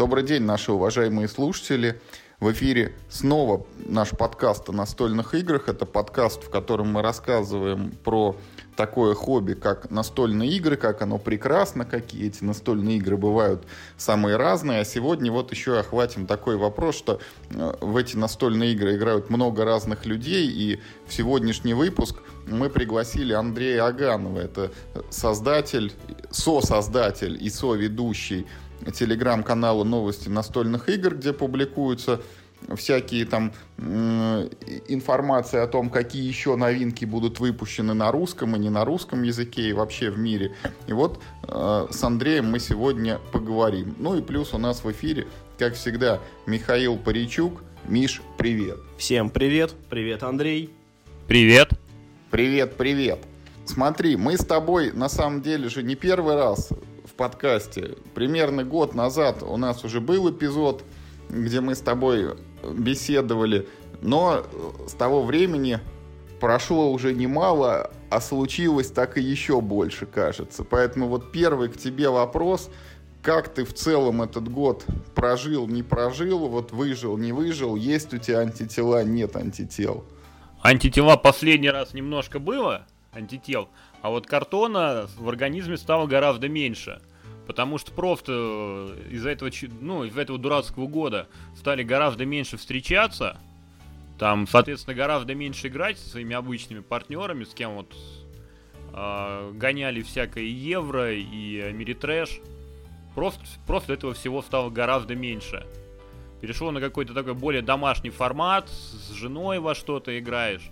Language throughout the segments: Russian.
Добрый день, наши уважаемые слушатели. В эфире снова наш подкаст о настольных играх. Это подкаст, в котором мы рассказываем про такое хобби, как настольные игры, как оно прекрасно, какие эти настольные игры бывают самые разные. А сегодня вот еще охватим такой вопрос, что э, в эти настольные игры играют много разных людей, и в сегодняшний выпуск мы пригласили Андрея Аганова. Это создатель, со-создатель и со-ведущий телеграм-канала новости настольных игр, где публикуются всякие там информации о том, какие еще новинки будут выпущены на русском и не на русском языке и вообще в мире. И вот э, с Андреем мы сегодня поговорим. Ну и плюс у нас в эфире, как всегда, Михаил Паричук. Миш, привет. Всем привет. Привет, Андрей. Привет. Привет, привет. Смотри, мы с тобой на самом деле же не первый раз подкасте. Примерно год назад у нас уже был эпизод, где мы с тобой беседовали, но с того времени прошло уже немало, а случилось так и еще больше, кажется. Поэтому вот первый к тебе вопрос, как ты в целом этот год прожил, не прожил, вот выжил, не выжил, есть у тебя антитела, нет антител? Антитела последний раз немножко было, антител, а вот картона в организме стало гораздо меньше. Потому что просто э, из-за этого, ну, из-за этого дурацкого года стали гораздо меньше встречаться. Там, соответственно, гораздо меньше играть со своими обычными партнерами, с кем вот э, гоняли всякое евро и Америтрэш. Просто, просто этого всего стало гораздо меньше. Перешло на какой-то такой более домашний формат, с женой во что-то играешь.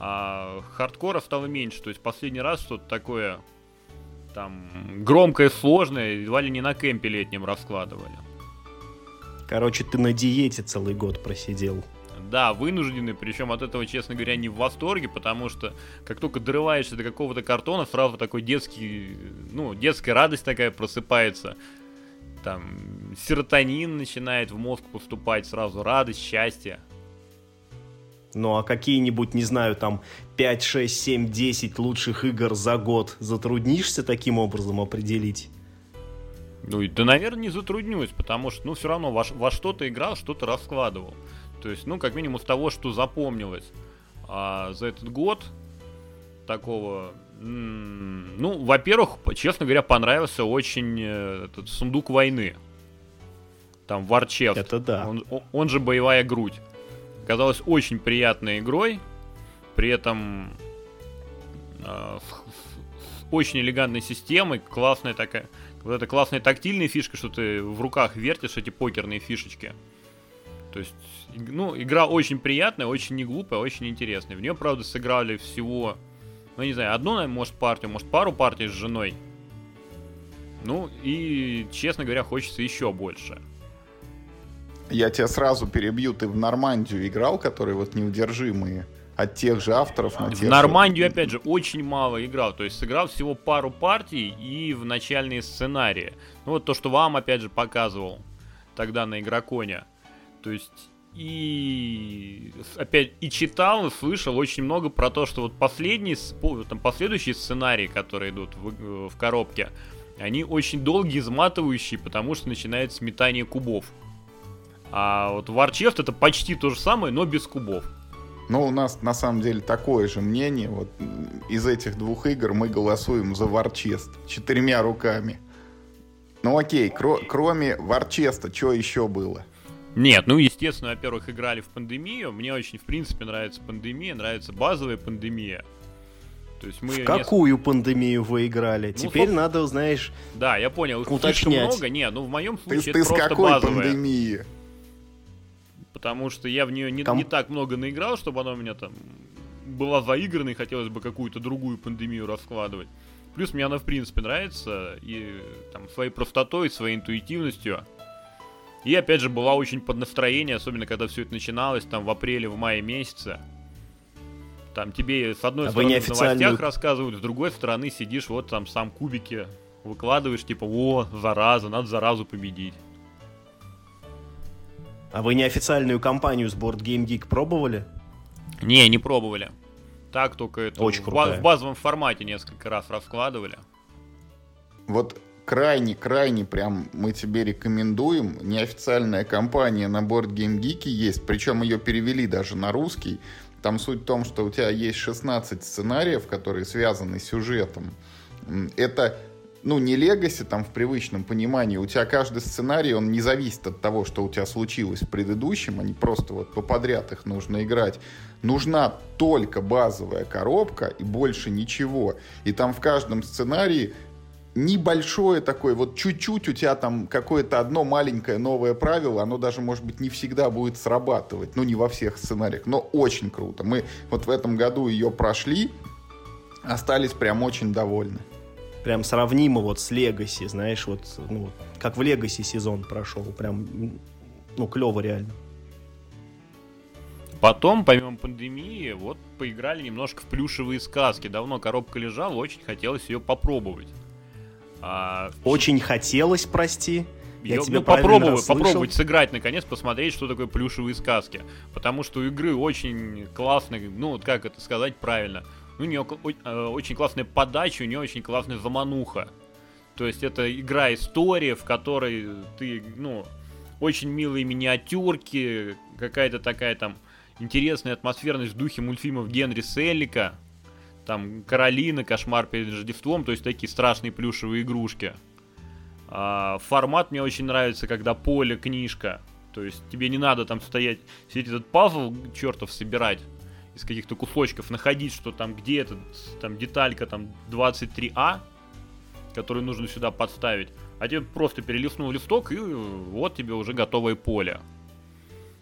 А хардкора стало меньше. То есть последний раз что-то такое там громкое, сложное, едва ли не на кемпе летнем раскладывали. Короче, ты на диете целый год просидел. Да, вынуждены, причем от этого, честно говоря, не в восторге, потому что как только дорываешься до какого-то картона, сразу такой детский, ну, детская радость такая просыпается. Там серотонин начинает в мозг поступать, сразу радость, счастье. Ну а какие-нибудь, не знаю, там 5, 6, 7, 10 лучших игр за год затруднишься таким образом определить? Ну, да, наверное, не затруднюсь, потому что, ну, все равно во, во что-то играл, что-то раскладывал. То есть, ну, как минимум с того, что запомнилось а, за этот год такого... ну, во-первых, честно говоря, понравился очень э, этот сундук войны. Там Варчефт. Это да. Он, он же боевая грудь казалась очень приятной игрой, при этом э, с, с очень элегантной системой, классная такая, вот эта классная тактильная фишка, что ты в руках вертишь эти покерные фишечки. То есть, ну, игра очень приятная, очень не глупая, очень интересная. В нее, правда, сыграли всего, ну, не знаю, одну, может, партию, может, пару партий с женой. Ну, и, честно говоря, хочется еще больше. Я тебя сразу перебью. Ты в Нормандию играл, которые вот неудержимые от тех же авторов на тех В Нормандию, же... опять же, очень мало играл. То есть сыграл всего пару партий и в начальные сценарии. Ну вот то, что вам, опять же, показывал тогда на Игроконе. То есть и опять и читал, и слышал очень много про то, что вот последние, там, последующие сценарии, которые идут в, в коробке, они очень долгие, изматывающие, потому что начинается метание кубов. А вот Warchest это почти то же самое, но без кубов. Ну, у нас на самом деле такое же мнение. Вот из этих двух игр мы голосуем за Warchest четырьмя руками. Ну окей, кро- кроме Варчеста, что еще было? Нет, ну, естественно, во-первых, играли в пандемию. Мне очень, в принципе, нравится пандемия, нравится базовая пандемия. То есть мы в какую несколько... пандемию вы играли? Ну, Теперь собственно... надо, знаешь, Да, я понял. Их уточнять. слишком много. Не, ну в моем случае ты, это ты просто с какой базовая. пандемии? Потому что я в нее не, не так много наиграл, чтобы она у меня там была заиграна и хотелось бы какую-то другую пандемию раскладывать. Плюс мне она в принципе нравится и там своей простотой, своей интуитивностью. И опять же была очень под настроение, особенно когда все это начиналось там в апреле, в мае месяце. Там тебе с одной а стороны неофициальную... в новостях рассказывают, с другой стороны сидишь вот там сам кубики выкладываешь, типа, о, зараза, надо заразу победить. А вы неофициальную кампанию с Board Game Geek пробовали? Не, не пробовали. Так только это Очень в, в базовом формате несколько раз раскладывали. Вот крайне-крайне прям мы тебе рекомендуем. Неофициальная компания на борт Game Geek есть, причем ее перевели даже на русский. Там суть в том, что у тебя есть 16 сценариев, которые связаны с сюжетом. Это ну, не легаси там в привычном понимании. У тебя каждый сценарий, он не зависит от того, что у тебя случилось в предыдущем. Они просто вот по подряд их нужно играть. Нужна только базовая коробка и больше ничего. И там в каждом сценарии небольшое такое, вот чуть-чуть у тебя там какое-то одно маленькое новое правило, оно даже, может быть, не всегда будет срабатывать, ну, не во всех сценариях, но очень круто. Мы вот в этом году ее прошли, остались прям очень довольны. Прям сравнимо вот с Legacy, знаешь, вот, ну, как в Legacy сезон прошел, прям, ну, клево реально. Потом, помимо пандемии, вот поиграли немножко в плюшевые сказки. Давно коробка лежала, очень хотелось ее попробовать. А... Очень хотелось, прости. Я, я тебя ну, попробовать, попробовать сыграть наконец, посмотреть, что такое плюшевые сказки. Потому что у игры очень классный, ну, вот как это сказать правильно, у нее э, очень классная подача, у нее очень классная замануха. То есть это игра история, в которой ты, ну, очень милые миниатюрки, какая-то такая там интересная атмосферность в духе мультфильмов Генри Селлика там Каролина, Кошмар перед Рождеством, то есть такие страшные плюшевые игрушки. А, формат мне очень нравится, когда поле книжка. То есть тебе не надо там стоять, сидеть этот пазл чертов собирать из каких-то кусочков, находить, что там где этот, там деталька там 23А, которую нужно сюда подставить. А тебе просто перелистнул листок, и вот тебе уже готовое поле.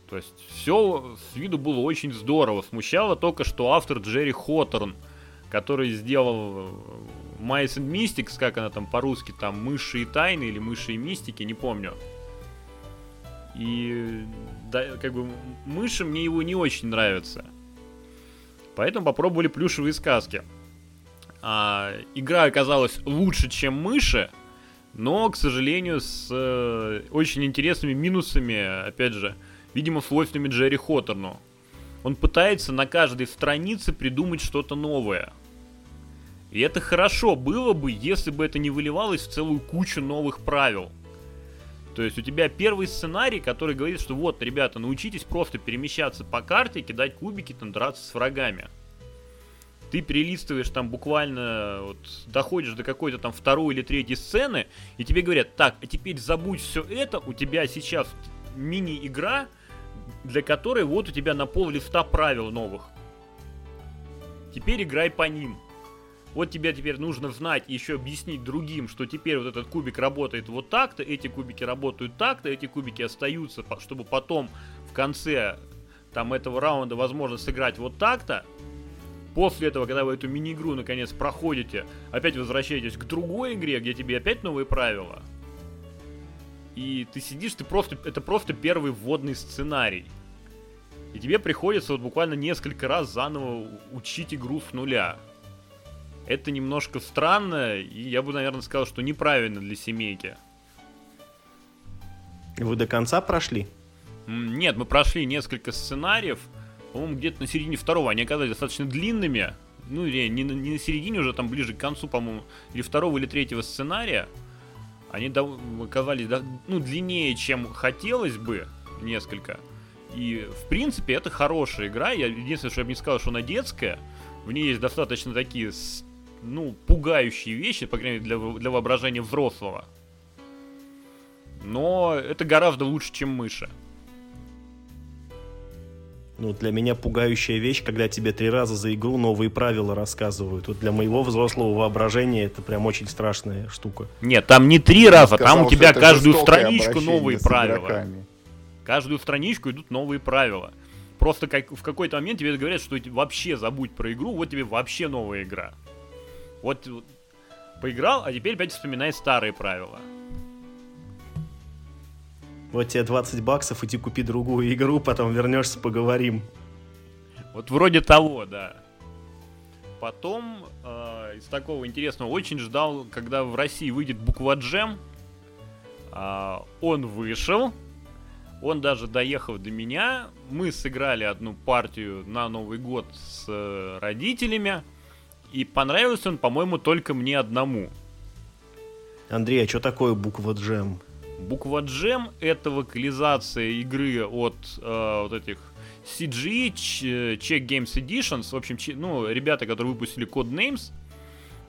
То есть все с виду было очень здорово. Смущало только, что автор Джерри Хоторн – который сделал Mice and Mystics, как она там по-русски, там мыши и тайны или мыши и мистики, не помню. И да, как бы мыши мне его не очень нравятся. Поэтому попробовали плюшевые сказки. А, игра оказалась лучше, чем мыши, но, к сожалению, с э, очень интересными минусами, опять же, видимо, свойственными Джерри Хоттерну. Он пытается на каждой странице придумать что-то новое. И это хорошо было бы, если бы это не выливалось в целую кучу новых правил. То есть у тебя первый сценарий, который говорит, что вот, ребята, научитесь просто перемещаться по карте, кидать кубики, там, драться с врагами. Ты перелистываешь там буквально, вот, доходишь до какой-то там второй или третьей сцены, и тебе говорят, так, а теперь забудь все это, у тебя сейчас мини-игра, для которой вот у тебя на пол листа правил новых. Теперь играй по ним. Вот тебе теперь нужно знать и еще объяснить другим, что теперь вот этот кубик работает вот так-то, эти кубики работают так-то, эти кубики остаются, чтобы потом в конце там этого раунда возможно сыграть вот так-то. После этого, когда вы эту мини-игру наконец проходите, опять возвращаетесь к другой игре, где тебе опять новые правила – и ты сидишь, ты просто, это просто первый вводный сценарий. И тебе приходится вот буквально несколько раз заново учить игру с нуля. Это немножко странно, и я бы, наверное, сказал, что неправильно для семейки. Вы до конца прошли? Нет, мы прошли несколько сценариев. По-моему, где-то на середине второго. Они оказались достаточно длинными. Ну, или не, не на середине уже, там ближе к концу, по-моему, или второго или третьего сценария они оказались ну, длиннее, чем хотелось бы несколько. И, в принципе, это хорошая игра. Я единственное, что я бы не сказал, что она детская. В ней есть достаточно такие, ну, пугающие вещи, по крайней мере, для, для воображения взрослого. Но это гораздо лучше, чем мыши. Ну, для меня пугающая вещь, когда тебе три раза за игру новые правила рассказывают. Вот для моего взрослого воображения это прям очень страшная штука. Нет, там не три раза, сказал, там у тебя каждую страничку новые правила. Игроками. Каждую страничку идут новые правила. Просто как, в какой-то момент тебе говорят, что вообще забудь про игру, вот тебе вообще новая игра. Вот поиграл, а теперь опять вспоминай старые правила. Вот тебе 20 баксов, иди купи другую игру, потом вернешься, поговорим. Вот вроде того, да. Потом э, из такого интересного очень ждал, когда в России выйдет буква Джем. Э, он вышел. Он даже доехал до меня. Мы сыграли одну партию на Новый год с э, родителями. И понравился он, по-моему, только мне одному. Андрей, а что такое буква джем? Буква джем это вокализация игры от э, вот этих CG, Check Games Editions. В общем, ну, ребята, которые выпустили Codenames,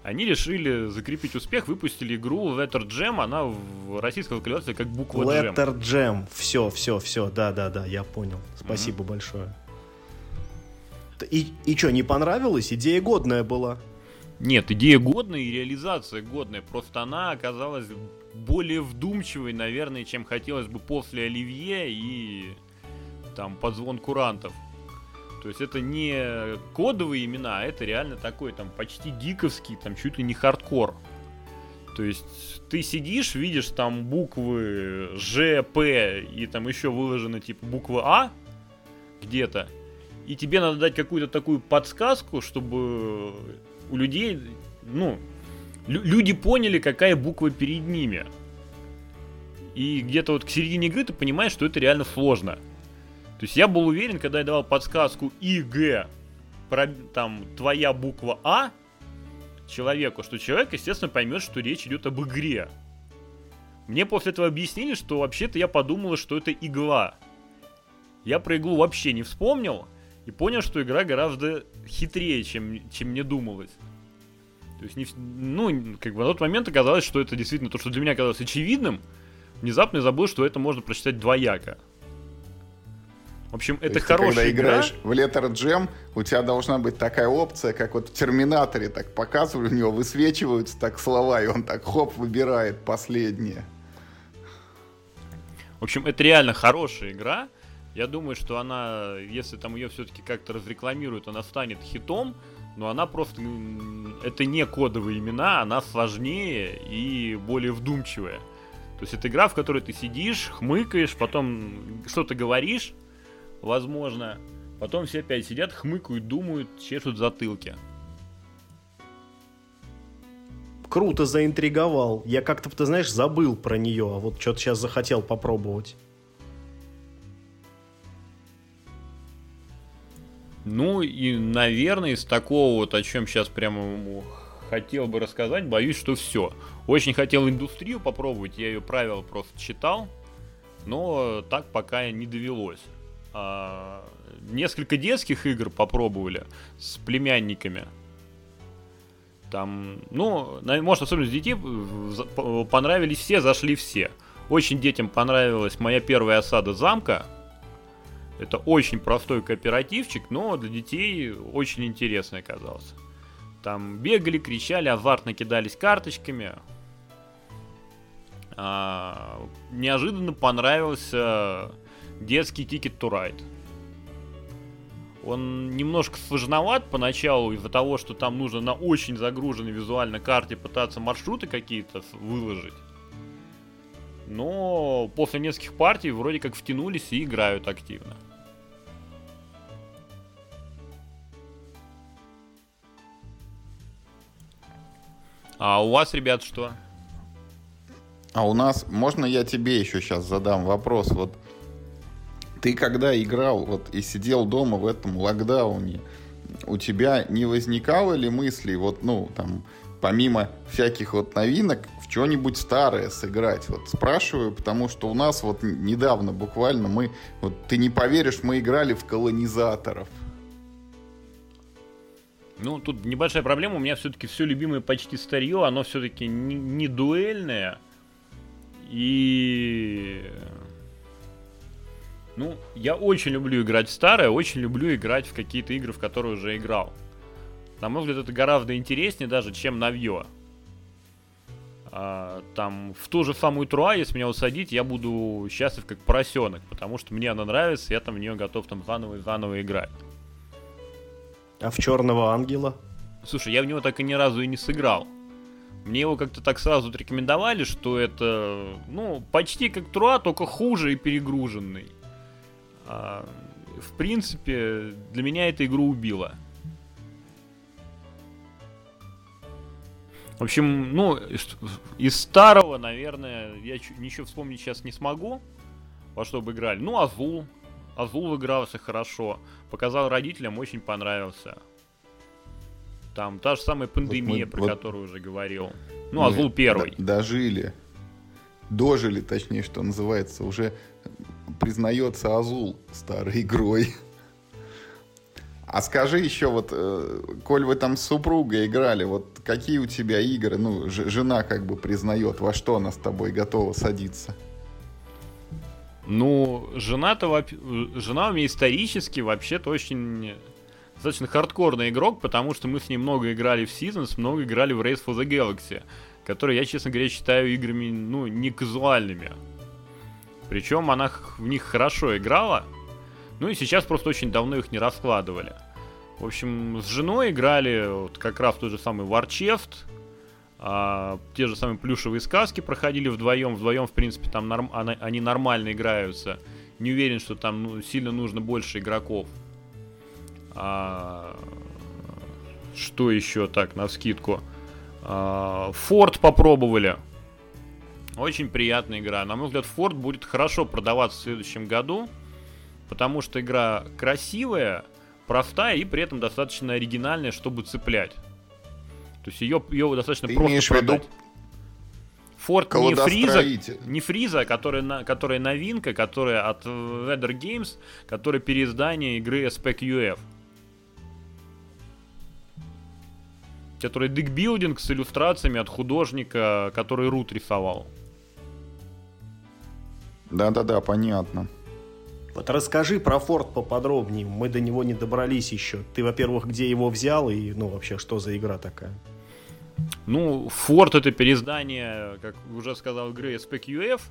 они решили закрепить успех, выпустили игру Letter Jam, она в российской локализации как буква Letter Jam. Letter Jam, все, все, все, да-да-да, я понял. Спасибо mm-hmm. большое. И, и что, не понравилось? Идея годная была. Нет, идея годная и реализация годная. Просто она оказалась более вдумчивой, наверное, чем хотелось бы после Оливье и там подзвон курантов. То есть это не кодовые имена, а это реально такой там почти гиковский, там чуть ли не хардкор. То есть ты сидишь, видишь там буквы Ж, П и там еще выложено типа буква А где-то, и тебе надо дать какую-то такую подсказку, чтобы у людей, ну, люди поняли, какая буква перед ними. И где-то вот к середине игры ты понимаешь, что это реально сложно. То есть я был уверен, когда я давал подсказку И, Г, про, там, твоя буква А человеку, что человек, естественно, поймет, что речь идет об игре. Мне после этого объяснили, что вообще-то я подумал, что это игла. Я про иглу вообще не вспомнил, и понял, что игра гораздо хитрее, чем, чем мне думалось. То есть, не, ну, как бы на тот момент оказалось, что это действительно то, что для меня казалось очевидным, внезапно я забыл, что это можно прочитать двояко. В общем, это хорошая когда игра. играешь в Letter Jam, у тебя должна быть такая опция, как вот в Терминаторе так показывали, у него высвечиваются так слова, и он так хоп выбирает последнее. В общем, это реально хорошая игра. Я думаю, что она, если там ее все-таки как-то разрекламируют, она станет хитом, но она просто... Это не кодовые имена, она сложнее и более вдумчивая. То есть это игра, в которой ты сидишь, хмыкаешь, потом что-то говоришь, возможно, потом все опять сидят, хмыкают, думают, чешут затылки. Круто заинтриговал. Я как-то, ты знаешь, забыл про нее, а вот что-то сейчас захотел попробовать. Ну и, наверное, из такого вот, о чем сейчас прямо хотел бы рассказать, боюсь, что все. Очень хотел индустрию попробовать, я ее правила просто читал, но так пока не довелось. А, несколько детских игр попробовали с племянниками. Там, ну, может, особенно с детей понравились все, зашли все. Очень детям понравилась моя первая осада замка, это очень простой кооперативчик, но для детей очень интересный оказался. Там бегали, кричали, азартно кидались карточками. А, неожиданно понравился детский Ticket to Ride. Он немножко сложноват поначалу из-за того, что там нужно на очень загруженной визуально карте пытаться маршруты какие-то выложить. Но после нескольких партий вроде как втянулись и играют активно. А у вас, ребят, что? А у нас, можно я тебе еще сейчас задам вопрос? Вот ты когда играл вот и сидел дома в этом локдауне, у тебя не возникало ли мыслей, вот, ну, там, помимо всяких вот новинок, что-нибудь старое сыграть? Вот спрашиваю, потому что у нас вот недавно буквально мы, вот ты не поверишь, мы играли в колонизаторов. Ну, тут небольшая проблема. У меня все-таки все любимое почти старье, оно все-таки не, не дуэльное. И... Ну, я очень люблю играть в старое, очень люблю играть в какие-то игры, в которые уже играл. На мой взгляд, это гораздо интереснее даже, чем новье. А, там, в ту же самую Труа, если меня усадить, я буду счастлив как поросенок, потому что мне она нравится, я там в нее готов там заново и заново играть. А в Черного Ангела? Слушай, я в него так и ни разу и не сыграл. Мне его как-то так сразу рекомендовали, что это, ну, почти как Труа, только хуже и перегруженный. А, в принципе, для меня эта игру убила. В общем, ну, из старого, наверное, я ничего вспомнить сейчас не смогу, во что бы играли. Ну, Азул. Азул игрался хорошо. Показал родителям, очень понравился. Там та же самая пандемия, вот мы, про вот, которую уже говорил. Ну, Азул первый. Дожили. Дожили, точнее, что называется. Уже признается Азул старой игрой. А скажи еще, вот, э, коль вы там с супругой играли, вот какие у тебя игры, ну, жена как бы признает, во что она с тобой готова садиться? Ну, жена-то, жена у меня исторически вообще-то очень достаточно хардкорный игрок, потому что мы с ней много играли в Seasons, много играли в Race for the Galaxy, которые я, честно говоря, считаю играми, ну, не казуальными. Причем она в них хорошо играла, ну и сейчас просто очень давно их не раскладывали. В общем, с женой играли вот как раз тот же самый Warchest, а, те же самые плюшевые сказки проходили вдвоем. Вдвоем, в принципе, там норм, они нормально играются. Не уверен, что там ну, сильно нужно больше игроков. А, что еще так, на скидку? А, попробовали. Очень приятная игра. На мой взгляд, Форд будет хорошо продаваться в следующем году. Потому что игра красивая, простая и при этом достаточно оригинальная, чтобы цеплять. То есть ее, ее достаточно Ты просто имеешь продать. В виду Форт не Фриза, не Фриза, которая, которая новинка, которая от Weather Games, которая переиздание игры SPQF. Который декбилдинг с иллюстрациями от художника, который Рут рисовал. Да-да-да, понятно. Вот расскажи про Форд поподробнее. Мы до него не добрались еще. Ты, во-первых, где его взял и, ну, вообще, что за игра такая? Ну, Форд это переиздание, как уже сказал, игры SPQF,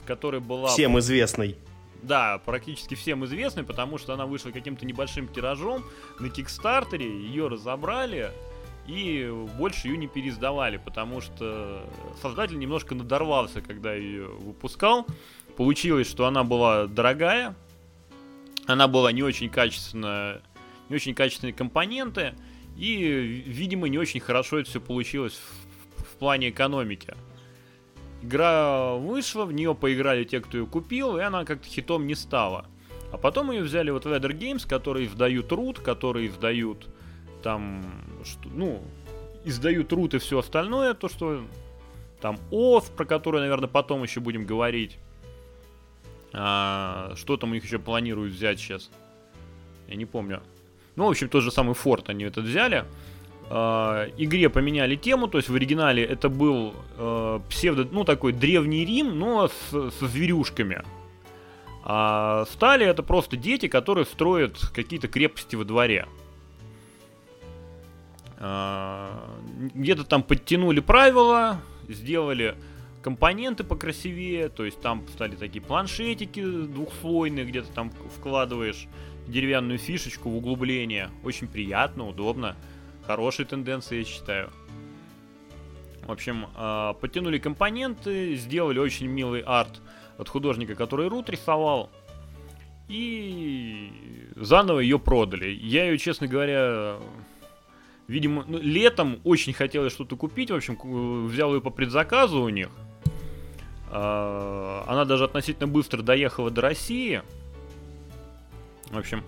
в которой была... Всем известной. Да, практически всем известной, потому что она вышла каким-то небольшим тиражом на Кикстартере, ее разобрали, и больше ее не переиздавали, потому что создатель немножко надорвался, когда ее выпускал. Получилось, что она была дорогая, она была не очень качественная, не очень качественные компоненты, и, видимо, не очень хорошо это все получилось в, в плане экономики. Игра вышла, в нее поиграли те, кто ее купил, и она как-то хитом не стала. А потом ее взяли вот Weather Games, которые издают Root, которые издают там, что, ну, издают Root и все остальное, то, что там Oath, про который, наверное, потом еще будем говорить. А, что там у них еще планируют взять сейчас? Я не помню. Ну, в общем, тот же самый Форт они это взяли. Э, игре поменяли тему, то есть в оригинале это был э, псевдо, ну, такой древний Рим, но с, со зверюшками. А стали это просто дети, которые строят какие-то крепости во дворе. Э, где-то там подтянули правила, сделали компоненты покрасивее, то есть там стали такие планшетики двухслойные, где то там вкладываешь деревянную фишечку в углубление. Очень приятно, удобно. Хорошие тенденции, я считаю. В общем, э, подтянули компоненты, сделали очень милый арт от художника, который Рут рисовал. И заново ее продали. Я ее, честно говоря, видимо, ну, летом очень хотелось что-то купить. В общем, взял ее по предзаказу у них. Э, она даже относительно быстро доехала до России. В общем,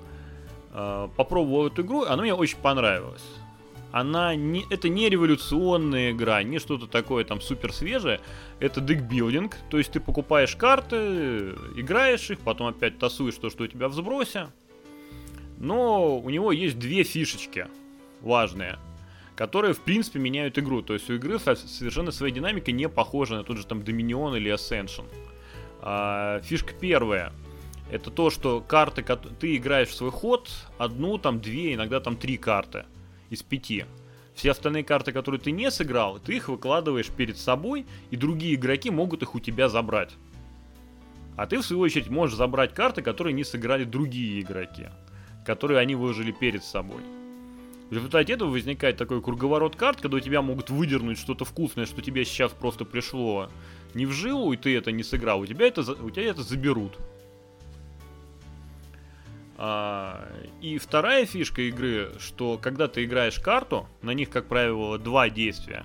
э, попробовал эту игру, она мне очень понравилась. Она не, это не революционная игра, не что-то такое там супер свежее. Это декбилдинг, то есть ты покупаешь карты, играешь их, потом опять тасуешь то, что у тебя в сбросе. Но у него есть две фишечки важные, которые в принципе меняют игру. То есть у игры совершенно своей динамикой не похожа на тот же там Dominion или Ascension. А, фишка первая – это то, что карты, ты играешь в свой ход, одну, там, две, иногда там три карты из пяти. Все остальные карты, которые ты не сыграл, ты их выкладываешь перед собой, и другие игроки могут их у тебя забрать. А ты, в свою очередь, можешь забрать карты, которые не сыграли другие игроки, которые они выложили перед собой. В результате этого возникает такой круговорот карт, когда у тебя могут выдернуть что-то вкусное, что тебе сейчас просто пришло не в жилу, и ты это не сыграл, у тебя это, у тебя это заберут. А, и вторая фишка игры, что когда ты играешь карту, на них, как правило, два действия.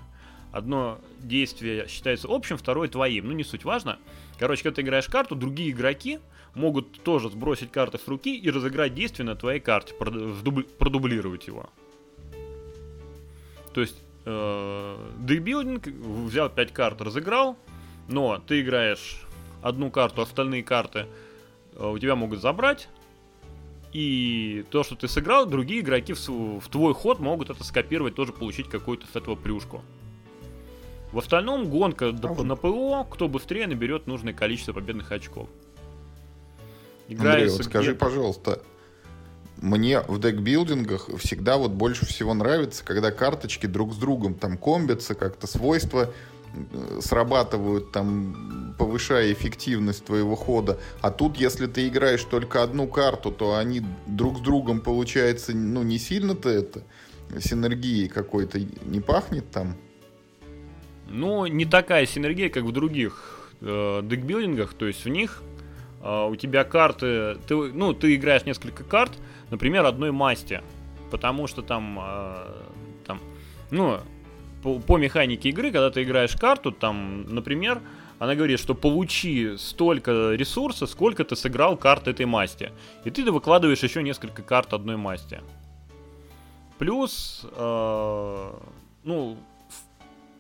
Одно действие считается общим, второе твоим. Ну, не суть важно. Короче, когда ты играешь карту, другие игроки могут тоже сбросить карты с руки и разыграть действие на твоей карте, продублировать его. То есть э, декбилдинг, взял 5 карт, разыграл, но ты играешь одну карту, остальные карты э, у тебя могут забрать, и то, что ты сыграл, другие игроки в, в твой ход могут это скопировать, тоже получить какую-то с этого плюшку. В остальном гонка а на ПО, кто быстрее наберет нужное количество победных очков. Андрей, вот скажи, пожалуйста, мне в декбилдингах всегда вот больше всего нравится, когда карточки друг с другом там комбятся, как-то свойства э, срабатывают, там, повышая эффективность твоего хода. А тут, если ты играешь только одну карту, то они друг с другом, получается, ну, не сильно-то это синергии какой-то не пахнет там? Ну, не такая синергия, как в других э, декбилдингах, то есть в них э, у тебя карты, ты, ну, ты играешь несколько карт, например, одной масти. Потому что там, э, там ну, по, по механике игры, когда ты играешь карту, там, например, она говорит, что получи столько ресурса, сколько ты сыграл карт этой масти. И ты выкладываешь еще несколько карт одной масти. Плюс, э, ну,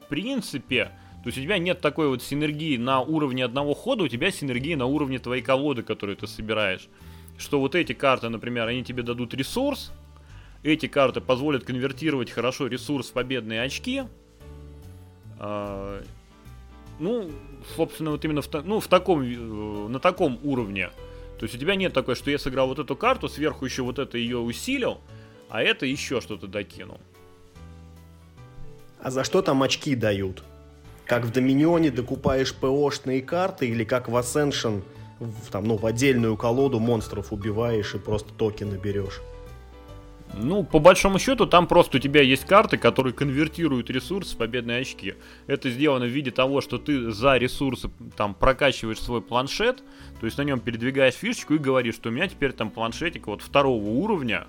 в принципе, то есть у тебя нет такой вот синергии на уровне одного хода, у тебя синергия на уровне твоей колоды, которую ты собираешь что вот эти карты, например, они тебе дадут ресурс, эти карты позволят конвертировать хорошо ресурс в победные очки. А, ну, собственно, вот именно в, ну, в таком, э, на таком уровне. То есть у тебя нет такой, что я сыграл вот эту карту, сверху еще вот это ее усилил, а это еще что-то докинул. А за что там очки дают? Как в Доминионе докупаешь ПОшные карты или как в Ascension – в, там, ну, в отдельную колоду монстров убиваешь и просто токены берешь. Ну, по большому счету, там просто у тебя есть карты, которые конвертируют ресурсы в победные очки. Это сделано в виде того, что ты за ресурсы там прокачиваешь свой планшет, то есть на нем передвигаешь фишечку и говоришь, что у меня теперь там планшетик вот второго уровня,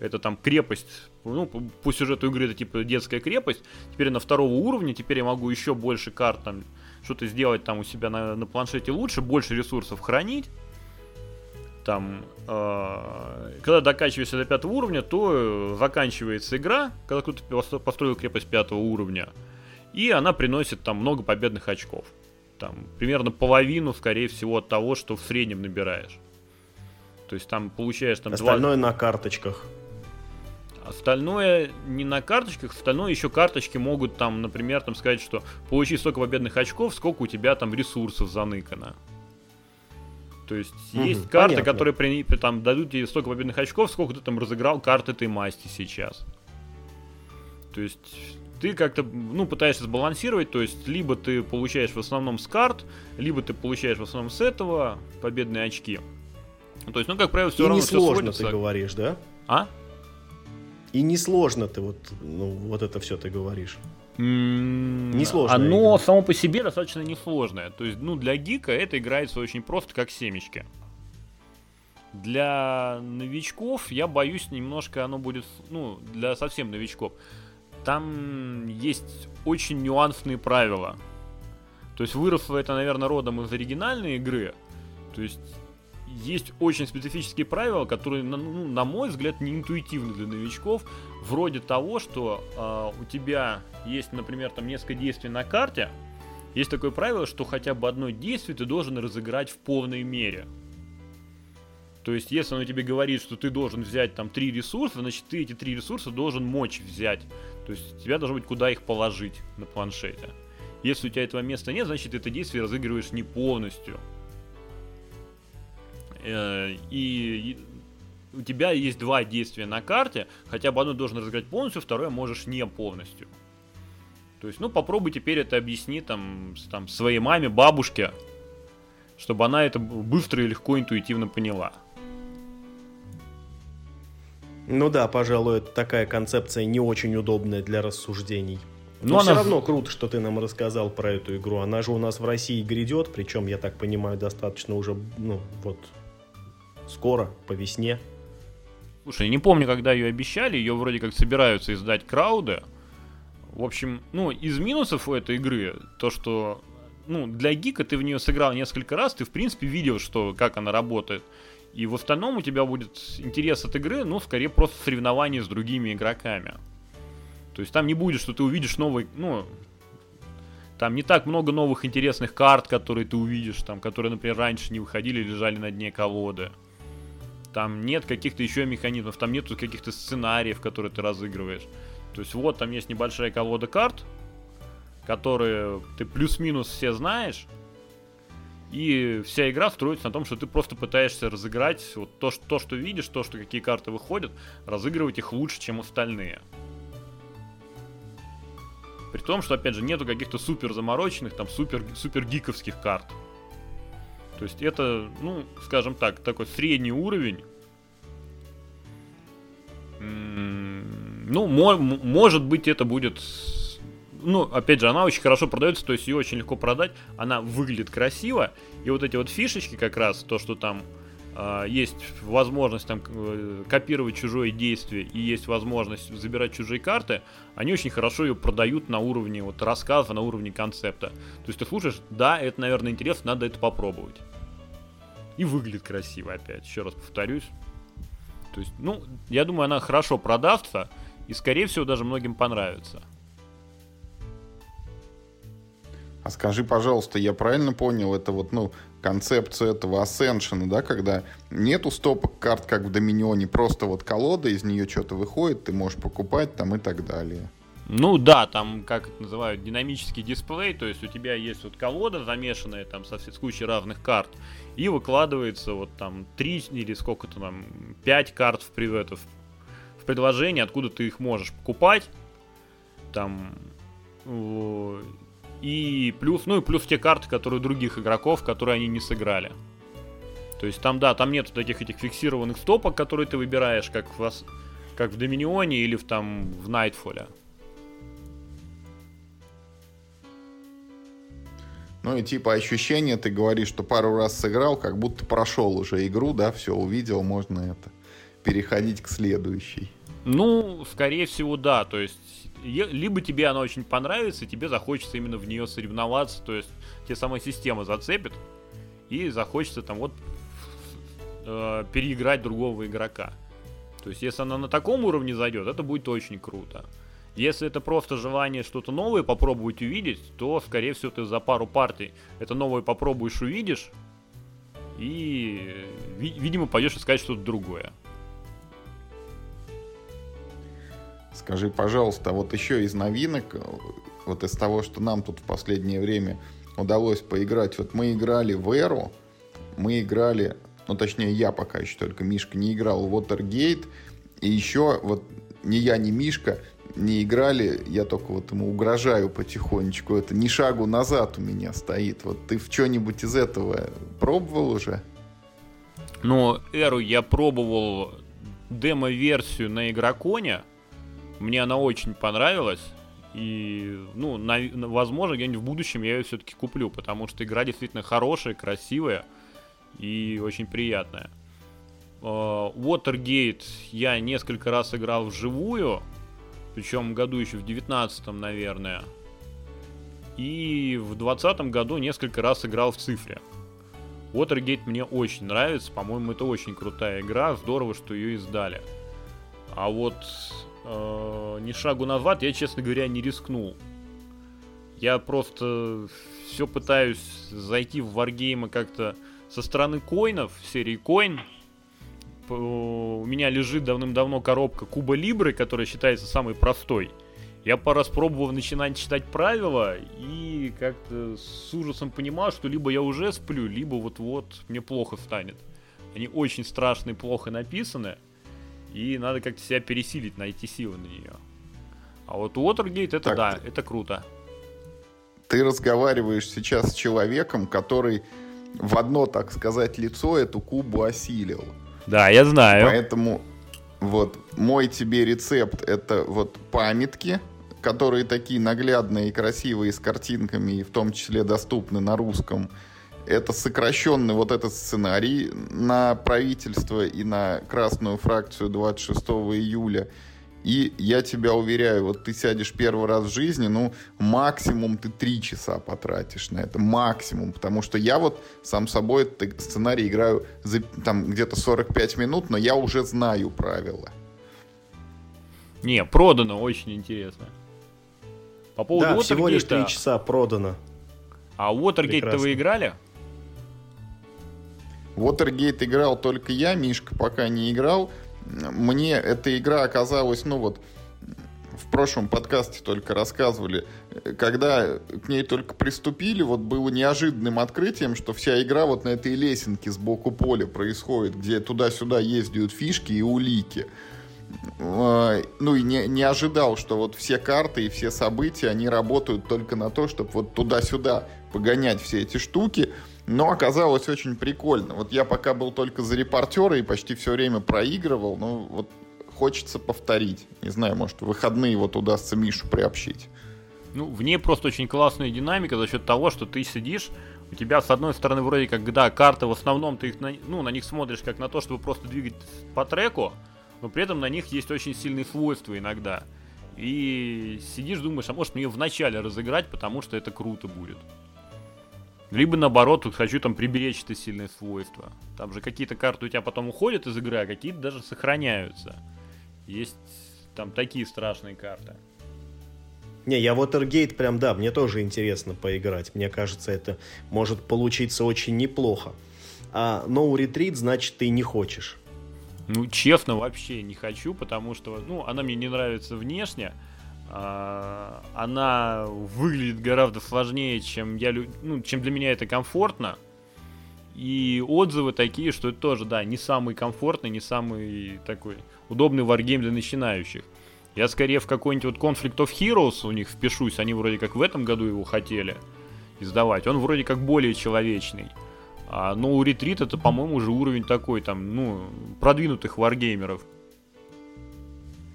это там крепость, ну, по сюжету игры это типа детская крепость, теперь на второго уровня, теперь я могу еще больше карт там что-то сделать там у себя на, на планшете лучше, больше ресурсов хранить. Там, э, когда докачиваешься до пятого уровня, то заканчивается игра, когда кто-то построил крепость пятого уровня, и она приносит там много победных очков. Там примерно половину, скорее всего, от того, что в среднем набираешь. То есть там получаешь там Остальное 20... на карточках. Остальное не на карточках, остальное еще карточки могут там, например, там сказать, что получи столько победных очков, сколько у тебя там ресурсов заныкано. То есть угу, есть карты, понятно. которые при, там дадут тебе столько победных очков, сколько ты там разыграл карты этой масти сейчас. То есть ты как-то, ну, пытаешься сбалансировать, то есть либо ты получаешь в основном с карт, либо ты получаешь в основном с этого победные очки. То есть, ну, как правило, все И равно не сложно, ты говоришь, да? А? И несложно ты вот, ну, вот это все ты говоришь. Mm, несложно. Оно игра. само по себе достаточно несложное. То есть, ну, для гика это играется очень просто, как семечки. Для новичков, я боюсь, немножко оно будет, ну, для совсем новичков. Там есть очень нюансные правила. То есть выросло это, наверное, родом из оригинальной игры. То есть есть очень специфические правила, которые, ну, на мой взгляд, не интуитивны для новичков. Вроде того, что э, у тебя есть, например, там несколько действий на карте. Есть такое правило, что хотя бы одно действие ты должен разыграть в полной мере. То есть, если оно тебе говорит, что ты должен взять там три ресурса, значит, ты эти три ресурса должен мочь взять. То есть, тебя должно быть куда их положить на планшете. Если у тебя этого места нет, значит, это действие разыгрываешь не полностью. Э, и у тебя есть два действия на карте, хотя бы одно должен разыграть полностью, второе можешь не полностью. То есть, ну, попробуй теперь это объясни там, там своей маме, бабушке, чтобы она это быстро и легко, интуитивно поняла. Ну да, пожалуй, это такая концепция не очень удобная для рассуждений. Но, Но все она... равно круто, что ты нам рассказал про эту игру. Она же у нас в России грядет, причем, я так понимаю, достаточно уже, ну, вот, скоро, по весне. Слушай, не помню, когда ее обещали, ее вроде как собираются издать крауды. В общем, ну, из минусов у этой игры, то, что, ну, для гика ты в нее сыграл несколько раз, ты, в принципе, видел, что, как она работает. И в остальном у тебя будет интерес от игры, ну, скорее просто соревнование с другими игроками. То есть там не будет, что ты увидишь новый, ну, Там не так много новых интересных карт, которые ты увидишь, там, которые, например, раньше не выходили, лежали на дне колоды. Там нет каких-то еще механизмов, там нету каких-то сценариев, которые ты разыгрываешь. То есть вот там есть небольшая колода карт, которые ты плюс-минус все знаешь, и вся игра строится на том, что ты просто пытаешься разыграть вот то, что, то, что видишь, то, что какие карты выходят, разыгрывать их лучше, чем остальные. При том, что, опять же, нету каких-то супер замороченных, там, супер, супер гиковских карт. То есть это, ну, скажем так, такой средний уровень. Ну, мо- может быть, это будет... Ну, опять же, она очень хорошо продается, то есть ее очень легко продать. Она выглядит красиво. И вот эти вот фишечки как раз, то, что там э, есть возможность там э, копировать чужое действие и есть возможность забирать чужие карты, они очень хорошо ее продают на уровне вот рассказа, на уровне концепта. То есть ты слушаешь, да, это, наверное, интересно, надо это попробовать. И выглядит красиво опять, еще раз повторюсь. То есть, ну, я думаю, она хорошо продастся и, скорее всего, даже многим понравится. А скажи, пожалуйста, я правильно понял, это вот, ну, концепцию этого Ascension, да, когда нету стопок карт, как в Доминионе, просто вот колода, из нее что-то выходит, ты можешь покупать там и так далее. Ну да, там, как это называют, динамический дисплей, то есть у тебя есть вот колода замешанная там со с кучей разных карт, и выкладывается вот там 3 или сколько-то там, 5 карт в, это, в предложении, откуда ты их можешь покупать, там, и плюс, ну и плюс те карты, которые других игроков, которые они не сыграли. То есть там, да, там нету таких этих фиксированных стопок, которые ты выбираешь, как в, как в Доминионе или в, там, в Найтфоле. Ну и типа ощущение, ты говоришь, что пару раз сыграл, как будто прошел уже игру, да, все увидел, можно это переходить к следующей. Ну, скорее всего, да. То есть либо тебе она очень понравится, тебе захочется именно в нее соревноваться, то есть тебе сама система зацепит, и захочется там вот э, переиграть другого игрока. То есть если она на таком уровне зайдет, это будет очень круто. Если это просто желание что-то новое попробовать увидеть, то, скорее всего, ты за пару партий это новое попробуешь увидишь, и, видимо, пойдешь искать что-то другое. Скажи, пожалуйста, вот еще из новинок, вот из того, что нам тут в последнее время удалось поиграть, вот мы играли в Эру, мы играли, ну точнее я пока еще только, Мишка не играл в Watergate, и еще вот ни я, ни Мишка не играли, я только вот ему угрожаю потихонечку, это ни шагу назад у меня стоит. Вот ты в что-нибудь из этого пробовал уже? Ну, Эру я пробовал демо-версию на Игроконе, мне она очень понравилась. И, ну, на, возможно, где-нибудь в будущем я ее все-таки куплю, потому что игра действительно хорошая, красивая и очень приятная. Uh, Watergate я несколько раз играл вживую, причем году еще в 19 наверное. И в 20 году несколько раз играл в цифре. Watergate мне очень нравится, по-моему, это очень крутая игра, здорово, что ее издали. А вот э, ни шагу назад я, честно говоря, не рискнул. Я просто все пытаюсь зайти в варгеймы как-то со стороны коинов, серии коин. У меня лежит давным-давно коробка Куба Либры, которая считается самой простой. Я пару раз пробовал начинать читать правила и как-то с ужасом понимал, что либо я уже сплю, либо вот-вот мне плохо станет. Они очень страшные, плохо написаны. И надо как-то себя пересилить, найти силы на нее. А вот Watergate это так, да, это круто. Ты разговариваешь сейчас с человеком, который в одно, так сказать, лицо эту кубу осилил. Да, я знаю. Поэтому вот мой тебе рецепт это вот памятки, которые такие наглядные и красивые с картинками, и в том числе доступны на русском это сокращенный вот этот сценарий на правительство и на красную фракцию 26 июля. И я тебя уверяю, вот ты сядешь первый раз в жизни, ну, максимум ты три часа потратишь на это, максимум, потому что я вот сам собой этот сценарий играю за там где-то 45 минут, но я уже знаю правила. Не, продано очень интересно. По поводу да, всего лишь три часа продано. А Watergate-то вы играли? Watergate играл только я, Мишка пока не играл. Мне эта игра оказалась, ну вот, в прошлом подкасте только рассказывали, когда к ней только приступили, вот было неожиданным открытием, что вся игра вот на этой лесенке сбоку поля происходит, где туда-сюда ездят фишки и улики. А, ну и не, не ожидал, что вот все карты и все события, они работают только на то, чтобы вот туда-сюда погонять все эти штуки. Но оказалось очень прикольно. Вот я пока был только за репортера и почти все время проигрывал, ну вот хочется повторить. Не знаю, может, в выходные вот удастся Мишу приобщить. Ну, в ней просто очень классная динамика за счет того, что ты сидишь, у тебя с одной стороны вроде как, да, карты в основном ты их на, ну, на них смотришь как на то, чтобы просто двигать по треку, но при этом на них есть очень сильные свойства иногда. И сидишь, думаешь, а может мне вначале разыграть, потому что это круто будет. Либо наоборот, тут хочу там приберечь это сильные свойства. Там же какие-то карты у тебя потом уходят из игры, а какие-то даже сохраняются. Есть там такие страшные карты. Не, я Watergate прям, да, мне тоже интересно поиграть. Мне кажется, это может получиться очень неплохо. А No Retreat, значит, ты не хочешь. Ну, честно, вообще не хочу, потому что, ну, она мне не нравится внешне. А, она выглядит гораздо сложнее, чем я, ну, чем для меня это комфортно. И отзывы такие, что это тоже, да, не самый комфортный, не самый такой удобный варгейм для начинающих. Я скорее в какой-нибудь вот Conflict of Heroes у них впишусь, они вроде как в этом году его хотели издавать. Он вроде как более человечный. А, но у ретрит это, по-моему, уже уровень такой, там, ну, продвинутых варгеймеров.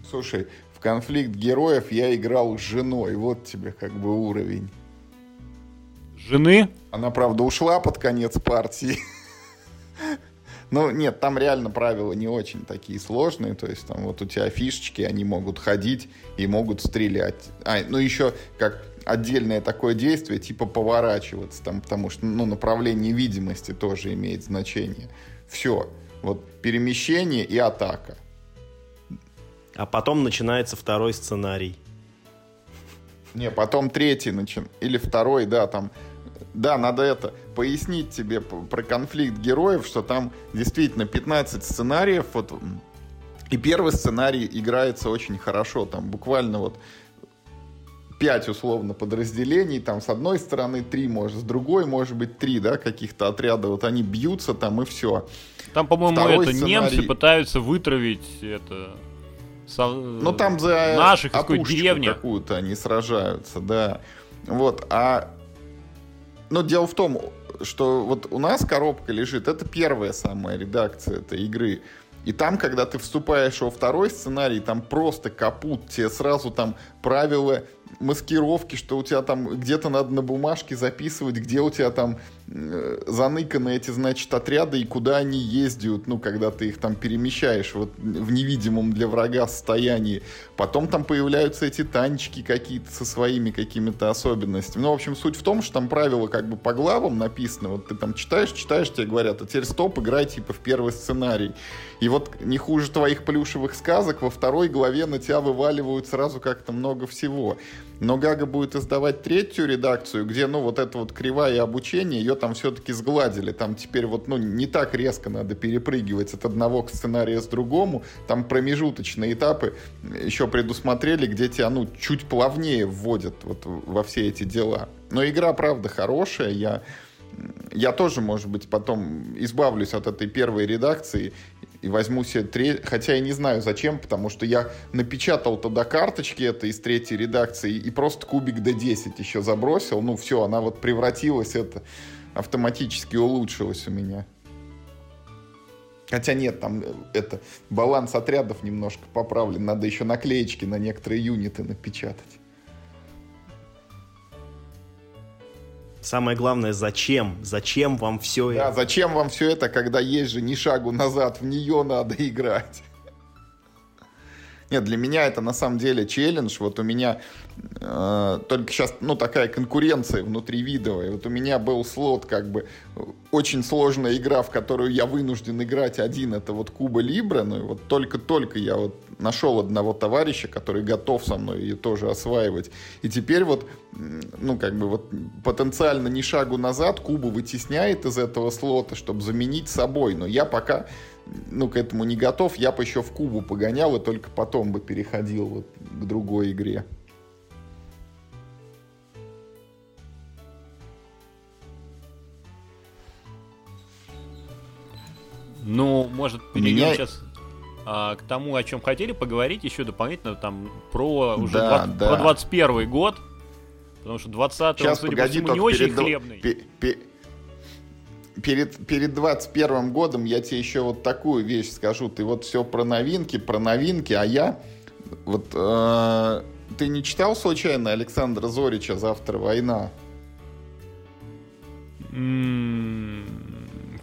Слушай, конфликт героев я играл с женой. Вот тебе как бы уровень. Жены? Она, правда, ушла под конец партии. Ну, нет, там реально правила не очень такие сложные. То есть там вот у тебя фишечки, они могут ходить и могут стрелять. А, ну еще как отдельное такое действие, типа поворачиваться там, потому что ну, направление видимости тоже имеет значение. Все. Вот перемещение и атака. А потом начинается второй сценарий. Не, потом третий начин... Или второй, да, там... Да, надо это пояснить тебе про конфликт героев, что там действительно 15 сценариев, вот, и первый сценарий играется очень хорошо, там буквально вот пять условно подразделений, там с одной стороны три, может, с другой, может быть, три, да, каких-то отряда, вот они бьются там и все. Там, по-моему, это сценарий... немцы пытаются вытравить это со... ну там за наших из какой деревни какую-то они сражаются, да. Вот, а но дело в том, что вот у нас коробка лежит, это первая самая редакция этой игры. И там, когда ты вступаешь во второй сценарий, там просто капут, тебе сразу там правила маскировки, что у тебя там где-то надо на бумажке записывать, где у тебя там э, заныканы эти, значит, отряды и куда они ездят, ну, когда ты их там перемещаешь вот в невидимом для врага состоянии. Потом там появляются эти танчики какие-то со своими какими-то особенностями. Ну, в общем, суть в том, что там правила как бы по главам написаны. Вот ты там читаешь, читаешь, тебе говорят, а теперь стоп, играй типа в первый сценарий. И вот не хуже твоих плюшевых сказок, во второй главе на тебя вываливают сразу как-то много всего. Но Гага будет издавать третью редакцию, где, ну, вот это вот кривая обучение, ее там все-таки сгладили. Там теперь вот, ну, не так резко надо перепрыгивать от одного сценария с другому. Там промежуточные этапы еще предусмотрели, где тебя, ну, чуть плавнее вводят вот во все эти дела. Но игра, правда, хорошая. Я я тоже, может быть, потом избавлюсь от этой первой редакции и возьму себе треть, хотя я не знаю зачем, потому что я напечатал тогда карточки это из третьей редакции и просто кубик D10 еще забросил, ну все, она вот превратилась, это автоматически улучшилась у меня. Хотя нет, там э, это баланс отрядов немножко поправлен, надо еще наклеечки на некоторые юниты напечатать. Самое главное, зачем? Зачем вам все это? Да, зачем вам все это, когда есть же ни шагу назад, в нее надо играть. Нет, для меня это на самом деле челлендж. Вот у меня э, только сейчас, ну, такая конкуренция внутри видовая. Вот у меня был слот, как бы, очень сложная игра, в которую я вынужден играть один, это вот Куба Либра. Ну, и вот только-только я вот нашел одного товарища, который готов со мной ее тоже осваивать. И теперь вот, ну, как бы вот потенциально ни шагу назад Кубу вытесняет из этого слота, чтобы заменить собой. Но я пока, ну, к этому не готов. Я бы еще в Кубу погонял и только потом бы переходил вот к другой игре. Ну, может, перейдем Меня... сейчас а, к тому, о чем хотели поговорить еще дополнительно там про уже да, 20, да. про 21 год, потому что 20 Сейчас, судя погоди, по всему, не очень хлебный. Перед, перед 21 годом я тебе еще вот такую вещь скажу. Ты вот все про новинки, про новинки, а я вот э, ты не читал случайно Александра Зорича «Завтра война»?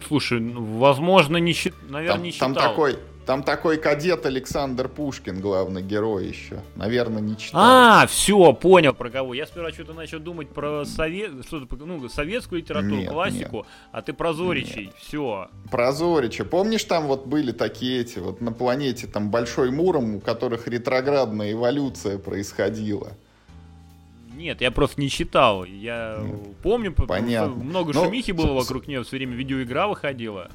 Слушай, ну, возможно, не. Наверное, там, не читал. Там такой, там такой кадет Александр Пушкин, главный герой еще. Наверное, не читал. А, все, понял про кого. Я сперва что-то начал думать про совет, что-то, ну, советскую литературу, нет, классику, нет. а ты про Зоричей. Все. Про Зорича. Помнишь, там вот были такие эти, вот на планете там Большой Муром, у которых ретроградная эволюция происходила? Нет, я просто не читал. Я Нет. помню, Понятно. много Но... шумихи было вокруг нее, все время видеоигра выходила.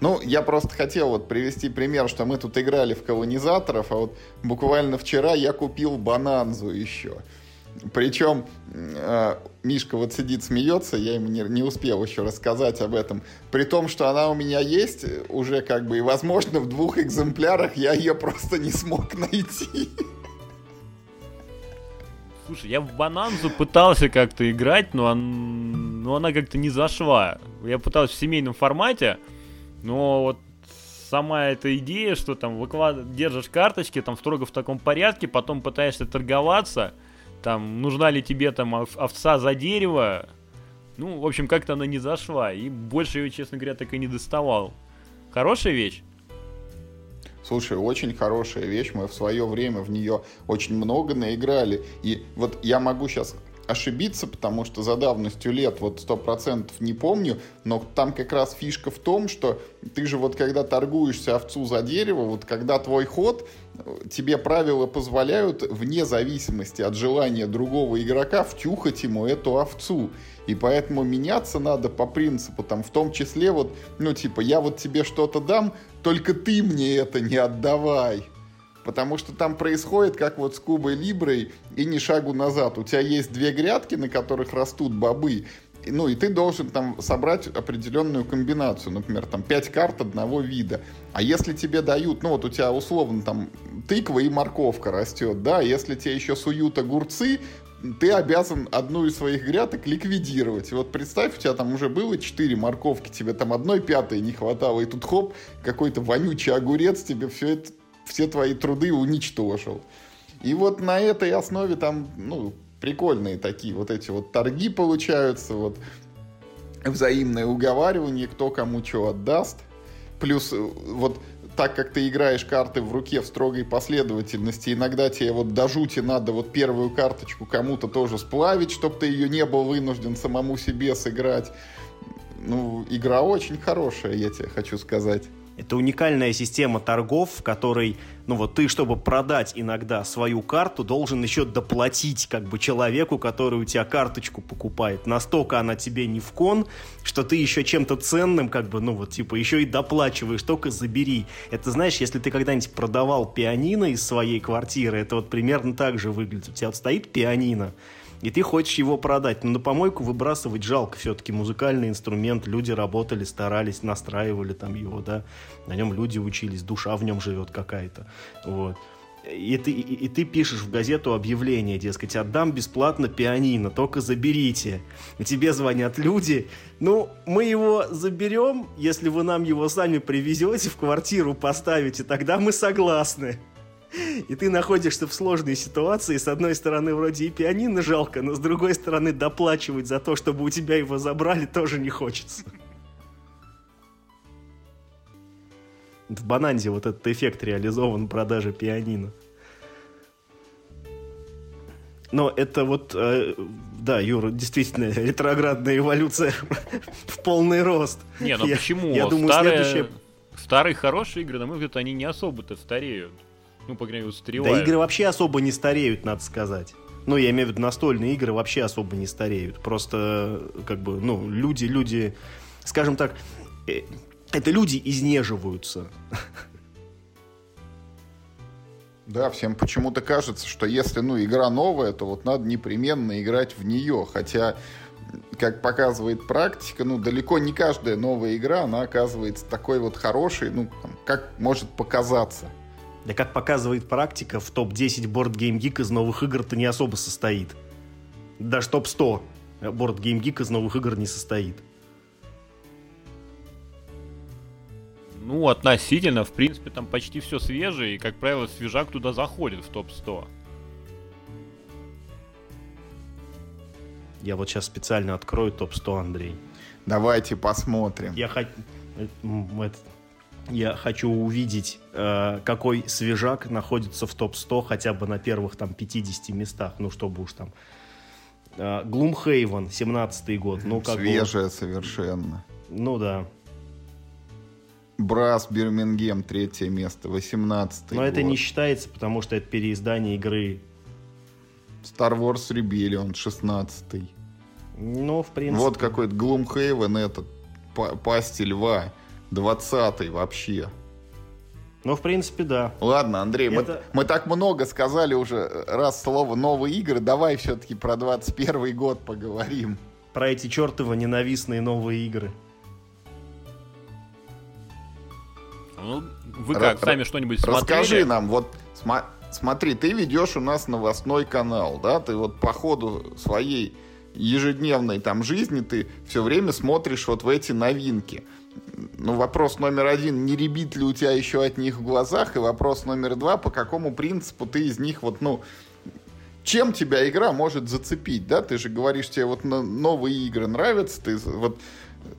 Ну, я просто хотел вот привести пример, что мы тут играли в колонизаторов, а вот буквально вчера я купил бананзу еще. Причем э, Мишка вот сидит, смеется, я ему не, не успел еще рассказать об этом. При том, что она у меня есть уже как бы, и возможно в двух экземплярах я ее просто не смог найти. Слушай, я в Бананзу пытался как-то играть, но, он, но она как-то не зашла. Я пытался в семейном формате, но вот сама эта идея, что там выклад... держишь карточки там строго в таком порядке, потом пытаешься торговаться, там нужна ли тебе там овца за дерево, ну, в общем, как-то она не зашла, и больше ее, честно говоря, так и не доставал. Хорошая вещь? Слушай, очень хорошая вещь, мы в свое время в нее очень много наиграли, и вот я могу сейчас ошибиться, потому что за давностью лет вот сто процентов не помню, но там как раз фишка в том, что ты же вот когда торгуешься овцу за дерево, вот когда твой ход, тебе правила позволяют вне зависимости от желания другого игрока втюхать ему эту овцу. И поэтому меняться надо по принципу, там, в том числе вот, ну, типа, я вот тебе что-то дам, только ты мне это не отдавай. Потому что там происходит, как вот с Кубой Либрой, и ни шагу назад. У тебя есть две грядки, на которых растут бобы, ну, и ты должен там собрать определенную комбинацию, например, там 5 карт одного вида. А если тебе дают, ну, вот у тебя условно там тыква и морковка растет, да, если тебе еще суют огурцы, ты обязан одну из своих грядок ликвидировать. И вот представь, у тебя там уже было 4 морковки, тебе там одной пятой не хватало, и тут хоп, какой-то вонючий огурец тебе все это все твои труды уничтожил. И вот на этой основе там, ну, прикольные такие вот эти вот торги получаются, вот взаимное уговаривание, кто кому что отдаст. Плюс э, вот так как ты играешь карты в руке в строгой последовательности, иногда тебе вот до жути надо вот первую карточку кому-то тоже сплавить, чтобы ты ее не был вынужден самому себе сыграть. Ну, игра очень хорошая, я тебе хочу сказать. Это уникальная система торгов, в которой, ну вот ты, чтобы продать иногда свою карту, должен еще доплатить как бы человеку, который у тебя карточку покупает. Настолько она тебе не в кон, что ты еще чем-то ценным, как бы, ну вот типа еще и доплачиваешь, только забери. Это знаешь, если ты когда-нибудь продавал пианино из своей квартиры, это вот примерно так же выглядит. У тебя вот стоит пианино, и ты хочешь его продать. Но на помойку выбрасывать жалко. Все-таки музыкальный инструмент, люди работали, старались, настраивали там его, да. На нем люди учились, душа в нем живет какая-то. Вот. И ты, и, и ты пишешь в газету объявление, дескать, отдам бесплатно пианино, только заберите. И тебе звонят люди, ну, мы его заберем, если вы нам его сами привезете в квартиру, поставите, тогда мы согласны. И ты находишься в сложной ситуации. С одной стороны, вроде и пианино жалко, но с другой стороны, доплачивать за то, чтобы у тебя его забрали, тоже не хочется. в Бананзе вот этот эффект реализован продажи пианино. Но это вот, э, да, Юра, действительно, ретроградная эволюция в полный рост. Не, ну я, почему? Я думаю, старые, следующее... старые хорошие игры, на мой взгляд, они не особо-то стареют. Ну, по крайней мере, устаревают. Да игры вообще особо не стареют, надо сказать. Ну, я имею в виду, настольные игры вообще особо не стареют. Просто, как бы, ну, люди, люди, скажем так, э, это люди изнеживаются. Да, всем почему-то кажется, что если, ну, игра новая, то вот надо непременно играть в нее. Хотя, как показывает практика, ну, далеко не каждая новая игра, она оказывается такой вот хорошей, ну, там, как может показаться. Да как показывает практика, в топ-10 Board Game Geek из новых игр-то не особо состоит. Даже топ-100 Board Game Geek из новых игр не состоит. Ну, относительно, в принципе, там почти все свежее, и, как правило, свежак туда заходит в топ-100. Я вот сейчас специально открою топ-100, Андрей. Давайте посмотрим. Я, х... Я хочу увидеть, э, какой свежак находится в топ-100 хотя бы на первых там 50 местах, ну чтобы уж там. Глумхейвен, 17-й год. Ну, как Свежая бы... совершенно. Ну да. Брас Бирмингем, третье место, 18 Но год. это не считается, потому что это переиздание игры. Star Wars Rebellion, 16 Ну, в принципе. Вот какой-то Gloomhaven, этот, Пасти Льва, 20 вообще. Ну, в принципе, да. Ладно, Андрей, это... мы, мы так много сказали уже раз слово «новые игры», давай все-таки про 21 год поговорим. Про эти чертовы ненавистные новые игры. Ну, вы как, сами что-нибудь смотрели? Расскажи нам, вот см смотри, ты ведешь у нас новостной канал, да, ты вот по ходу своей ежедневной там жизни ты все время смотришь вот в эти новинки. Ну, вопрос номер один, не ребит ли у тебя еще от них в глазах? И вопрос номер два, по какому принципу ты из них вот, ну, чем тебя игра может зацепить, да? Ты же говоришь, тебе вот новые игры нравятся, ты вот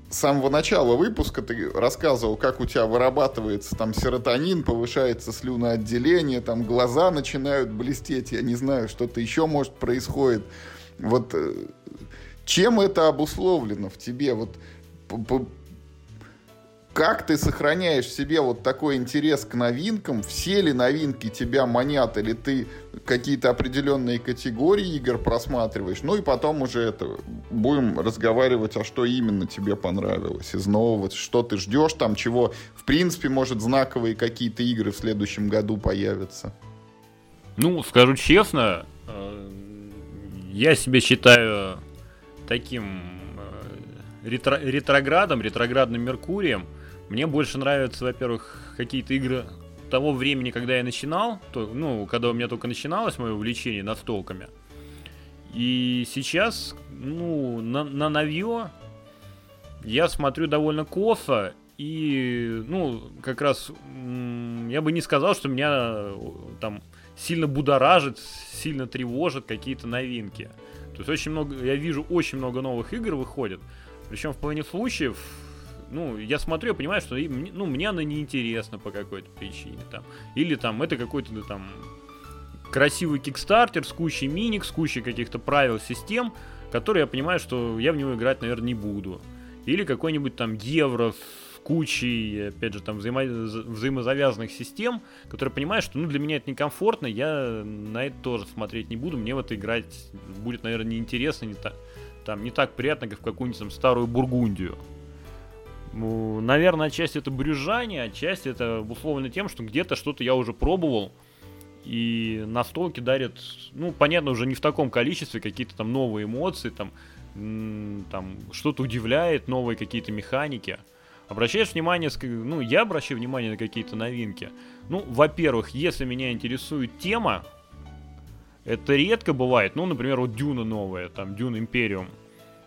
с самого начала выпуска ты рассказывал, как у тебя вырабатывается там серотонин, повышается слюноотделение, там глаза начинают блестеть, я не знаю, что-то еще может происходит. Вот э, чем это обусловлено в тебе? Вот как ты сохраняешь себе вот такой интерес к новинкам? Все ли новинки тебя манят, или ты какие-то определенные категории игр просматриваешь? Ну и потом уже это будем разговаривать, а что именно тебе понравилось из нового, что ты ждешь там, чего в принципе может знаковые какие-то игры в следующем году появятся. Ну, скажу честно, э, я себя считаю таким э, ретро ретроградом, ретроградным Меркурием, мне больше нравятся, во-первых, какие-то игры того времени, когда я начинал, то, ну, когда у меня только начиналось мое увлечение настолками. И сейчас, ну, на, на новье я смотрю довольно косо, и, ну, как раз я бы не сказал, что меня там сильно будоражит, сильно тревожит какие-то новинки. То есть очень много, я вижу очень много новых игр выходит. Причем в половине случаев ну, я смотрю, я понимаю, что ну, мне она неинтересна по какой-то причине. Там. Или там это какой-то да, там красивый кикстартер с кучей миник, с кучей каких-то правил, систем, которые я понимаю, что я в него играть, наверное, не буду. Или какой-нибудь там евро с кучей, опять же, там взаимо... взаимозавязанных систем, которые понимают, что ну, для меня это некомфортно, я на это тоже смотреть не буду, мне в это играть будет, наверное, неинтересно, не, та... там, не так приятно, как в какую-нибудь там старую Бургундию. Ну, наверное, часть это брюзжание, а часть это обусловлено тем, что где-то что-то я уже пробовал, и настолки дарят, ну, понятно, уже не в таком количестве, какие-то там новые эмоции, там, там что-то удивляет, новые какие-то механики. Обращаешь внимание, ну, я обращаю внимание на какие-то новинки. Ну, во-первых, если меня интересует тема, это редко бывает. Ну, например, вот Дюна новая, там, Дюна Империум.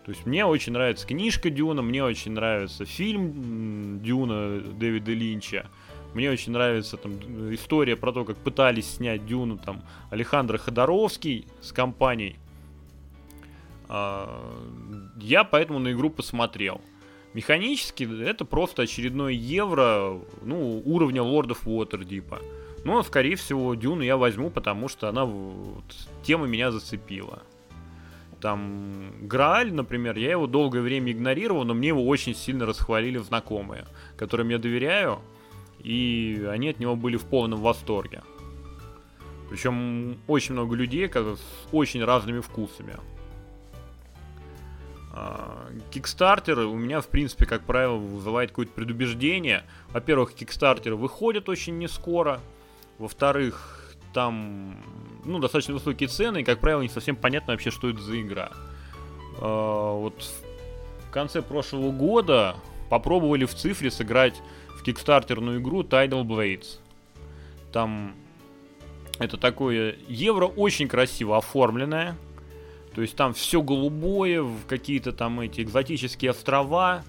То есть мне очень нравится книжка Дюна, мне очень нравится фильм Дюна Дэвида Линча. Мне очень нравится там история про то, как пытались снять Дюну там Александр Ходоровский с компанией. А, я поэтому на игру посмотрел. Механически это просто очередной евро, ну, уровня Lord of Waterdeep. Но, скорее всего, Дюну я возьму, потому что она вот, тема меня зацепила. Там Грааль, например, я его долгое время игнорировал, но мне его очень сильно расхвалили знакомые, которым я доверяю, и они от него были в полном восторге. Причем очень много людей с очень разными вкусами. Кикстартеры у меня, в принципе, как правило, вызывает какое-то предубеждение. Во-первых, кикстартеры выходят очень не скоро. Во-вторых, там ну, достаточно высокие цены, и, как правило, не совсем понятно вообще, что это за игра. А, вот в конце прошлого года попробовали в цифре сыграть в кикстартерную игру Tidal Blades. Там это такое евро очень красиво оформленное. То есть там все голубое, какие-то там эти экзотические острова,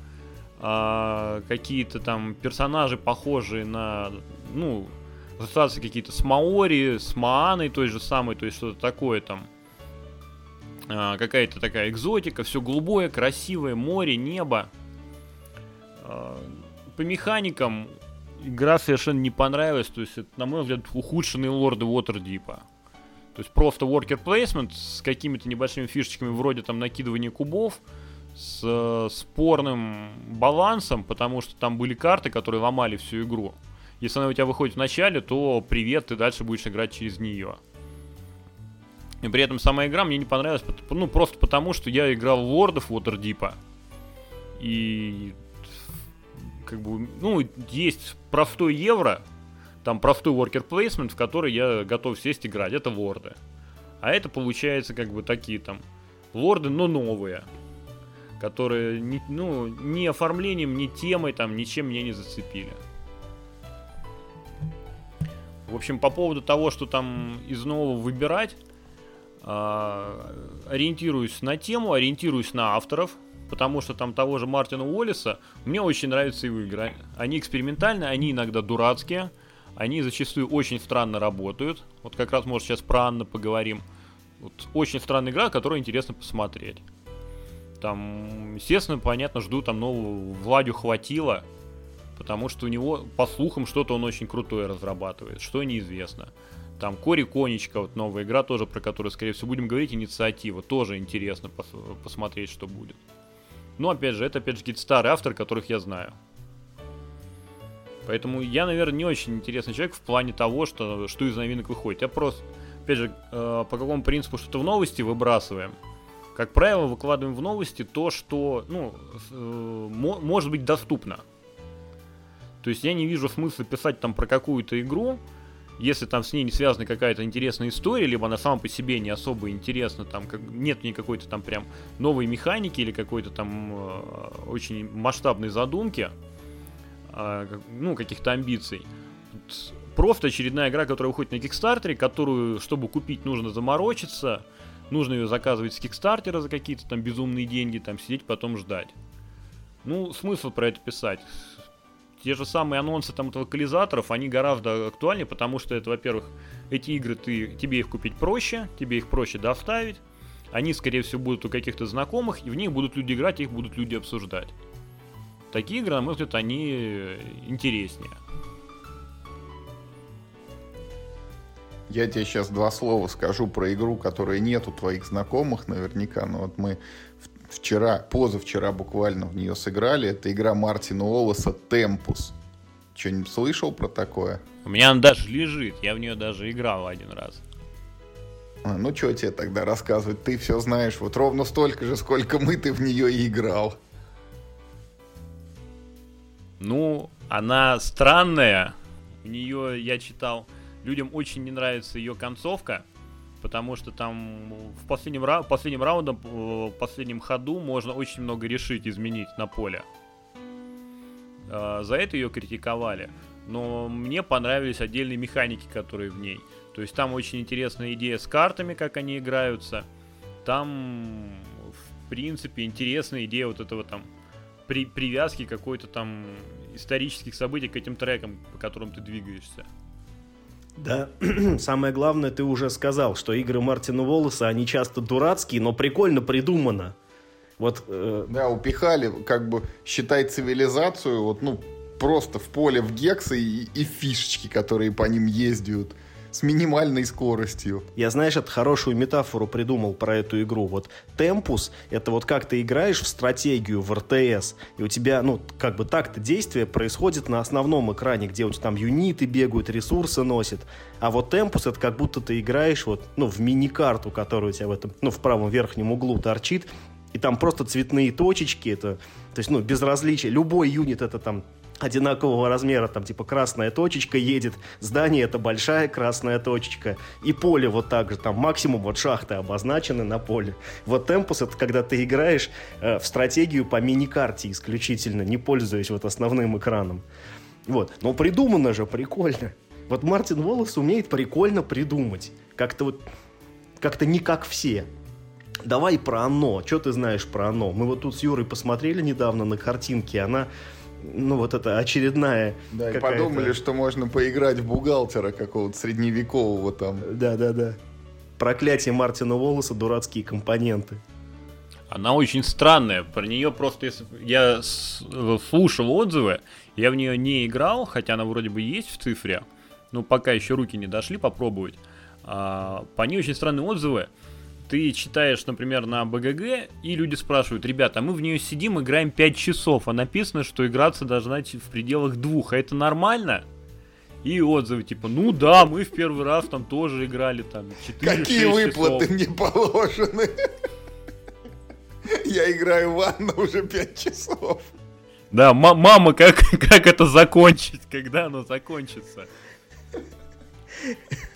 э, какие-то там персонажи похожие на, ну, ассоциации какие-то с Маори, с Мааной той же самой, то есть что-то такое там. Э, какая-то такая экзотика, все голубое, красивое, море, небо. Э, по механикам игра совершенно не понравилась. То есть, это, на мой взгляд, ухудшенные лорды Waterdeep. То есть просто worker placement с какими-то небольшими фишечками вроде там накидывания кубов, с э, спорным балансом, потому что там были карты, которые ломали всю игру. Если она у тебя выходит в начале, то привет, ты дальше будешь играть через нее. И при этом сама игра мне не понравилась, ну просто потому, что я играл в Lord of Waterdeep. И как бы, ну, есть простой евро, там простой worker placement, в который я готов сесть играть. Это ворды. А это получается как бы такие там лорды, но новые. Которые ну, ни оформлением, ни темой, там, ничем меня не зацепили. В общем, по поводу того, что там из нового выбирать, э, ориентируюсь на тему, ориентируюсь на авторов, потому что там того же Мартина Уоллиса мне очень нравятся его игры. Они экспериментальные, они иногда дурацкие, они зачастую очень странно работают. Вот как раз, может, сейчас про Анну поговорим. Вот очень странная игра, которую интересно посмотреть. Там, естественно, понятно, жду там нового Владю хватило, потому что у него, по слухам, что-то он очень крутое разрабатывает, что неизвестно. Там Кори Конечка, вот новая игра тоже, про которую, скорее всего, будем говорить, инициатива. Тоже интересно пос- посмотреть, что будет. Но опять же, это опять же какие-то старые авторы, которых я знаю. Поэтому я, наверное, не очень интересный человек в плане того, что, что из новинок выходит. Я просто, опять же, э, по какому принципу что-то в новости выбрасываем. Как правило, выкладываем в новости то, что, ну, э, может быть доступно. То есть я не вижу смысла писать там про какую-то игру, если там с ней не связана какая-то интересная история, либо она сама по себе не особо интересна, там как, нет ни какой-то там прям новой механики или какой-то там э, очень масштабной задумки, э, ну, каких-то амбиций. Просто очередная игра, которая выходит на Кикстартере, которую, чтобы купить, нужно заморочиться, нужно ее заказывать с Кикстартера за какие-то там безумные деньги, там сидеть потом ждать. Ну, смысл про это писать те же самые анонсы там от локализаторов, они гораздо актуальнее, потому что это, во-первых, эти игры, ты, тебе их купить проще, тебе их проще доставить, они, скорее всего, будут у каких-то знакомых, и в них будут люди играть, их будут люди обсуждать. Такие игры, на мой взгляд, они интереснее. Я тебе сейчас два слова скажу про игру, которой нет у твоих знакомых наверняка. Но вот мы вчера, позавчера буквально в нее сыграли. Это игра Мартина Олоса «Темпус». Что-нибудь слышал про такое? У меня она даже лежит, я в нее даже играл один раз. А, ну, что тебе тогда рассказывать? Ты все знаешь вот ровно столько же, сколько мы ты в нее и играл. Ну, она странная. У нее, я читал, людям очень не нравится ее концовка потому что там в последнем, ра последнем раунде, в последнем ходу можно очень много решить, изменить на поле. А, за это ее критиковали. Но мне понравились отдельные механики, которые в ней. То есть там очень интересная идея с картами, как они играются. Там, в принципе, интересная идея вот этого там при привязки какой-то там исторических событий к этим трекам, по которым ты двигаешься. Да, самое главное, ты уже сказал, что игры Мартина Волоса, они часто дурацкие, но прикольно придумано. Вот, э... Да, упихали, как бы, считай цивилизацию, вот, ну, просто в поле в гексы и, и фишечки, которые по ним ездят с минимальной скоростью. Я, знаешь, это хорошую метафору придумал про эту игру. Вот темпус — это вот как ты играешь в стратегию в РТС, и у тебя, ну, как бы так-то действие происходит на основном экране, где у тебя там юниты бегают, ресурсы носят. А вот темпус — это как будто ты играешь вот, ну, в мини-карту, которая у тебя в этом, ну, в правом верхнем углу торчит, и там просто цветные точечки, это, то есть, ну, безразличие. Любой юнит это там одинакового размера, там типа красная точечка едет, здание это большая красная точечка, и поле вот так же, там максимум вот шахты обозначены на поле. Вот темпус это когда ты играешь э, в стратегию по мини-карте исключительно, не пользуясь вот основным экраном. Вот, но придумано же прикольно. Вот Мартин Волос умеет прикольно придумать. Как-то вот, как-то не как все. Давай про оно. Что ты знаешь про оно? Мы вот тут с Юрой посмотрели недавно на картинки. Она ну, вот это очередная... Да, и подумали, что можно поиграть в бухгалтера какого-то средневекового там. Да-да-да. Проклятие Мартина Волоса, дурацкие компоненты. Она очень странная. Про нее просто... Я слушал отзывы, я в нее не играл, хотя она вроде бы есть в цифре. Но пока еще руки не дошли попробовать. А, по ней очень странные отзывы ты читаешь, например, на БГГ, и люди спрашивают, ребята, а мы в нее сидим, играем 5 часов, а написано, что играться должна в пределах двух, а это нормально? И отзывы типа, ну да, мы в первый раз там тоже играли там 4 Какие выплаты часов. мне положены? Я играю в ванну уже 5 часов. Да, мама, как, как это закончить, когда оно закончится?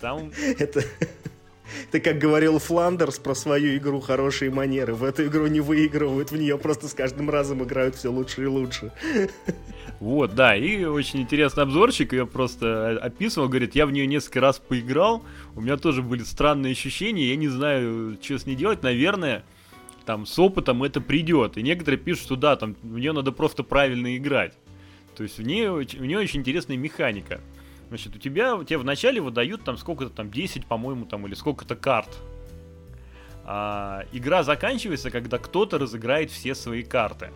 Там... Это... Ты как говорил Фландерс про свою игру «Хорошие манеры». В эту игру не выигрывают, в нее просто с каждым разом играют все лучше и лучше. Вот, да, и очень интересный обзорчик, я просто описывал, говорит, я в нее несколько раз поиграл, у меня тоже были странные ощущения, я не знаю, что с ней делать, наверное, там с опытом это придет. И некоторые пишут, что да, там в нее надо просто правильно играть. То есть в нее, в нее очень интересная механика. Значит, у тебя, тебе вначале выдают там сколько-то там 10, по-моему, там, или сколько-то карт. А, игра заканчивается, когда кто-то разыграет все свои карты.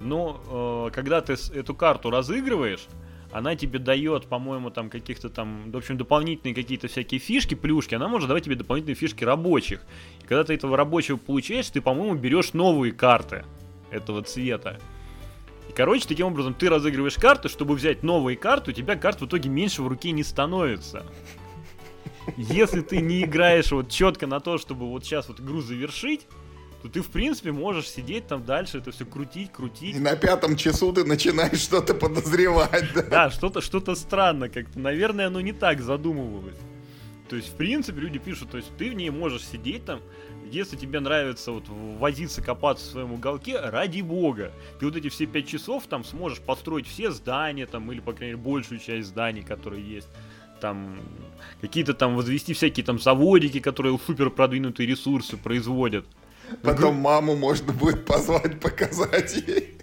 Но э, когда ты эту карту разыгрываешь, она тебе дает, по-моему, там каких-то там, в общем, дополнительные какие-то всякие фишки, плюшки, она может давать тебе дополнительные фишки рабочих. И когда ты этого рабочего получаешь, ты, по-моему, берешь новые карты этого цвета. Короче, таким образом, ты разыгрываешь карты, чтобы взять новые карты, у тебя карт в итоге меньше в руке не становится. Если ты не играешь вот четко на то, чтобы вот сейчас вот игру завершить, то ты, в принципе, можешь сидеть там дальше, это все крутить, крутить. И на пятом часу ты начинаешь что-то подозревать, да? Да, что-то что странно как-то. Наверное, оно не так задумывалось. То есть, в принципе, люди пишут, то есть ты в ней можешь сидеть там, если тебе нравится вот возиться, копаться в своем уголке, ради бога. Ты вот эти все пять часов там сможешь построить все здания там, или, по крайней мере, большую часть зданий, которые есть. Там какие-то там возвести всякие там заводики, которые супер продвинутые ресурсы производят. Потом маму можно будет позвать, показать ей.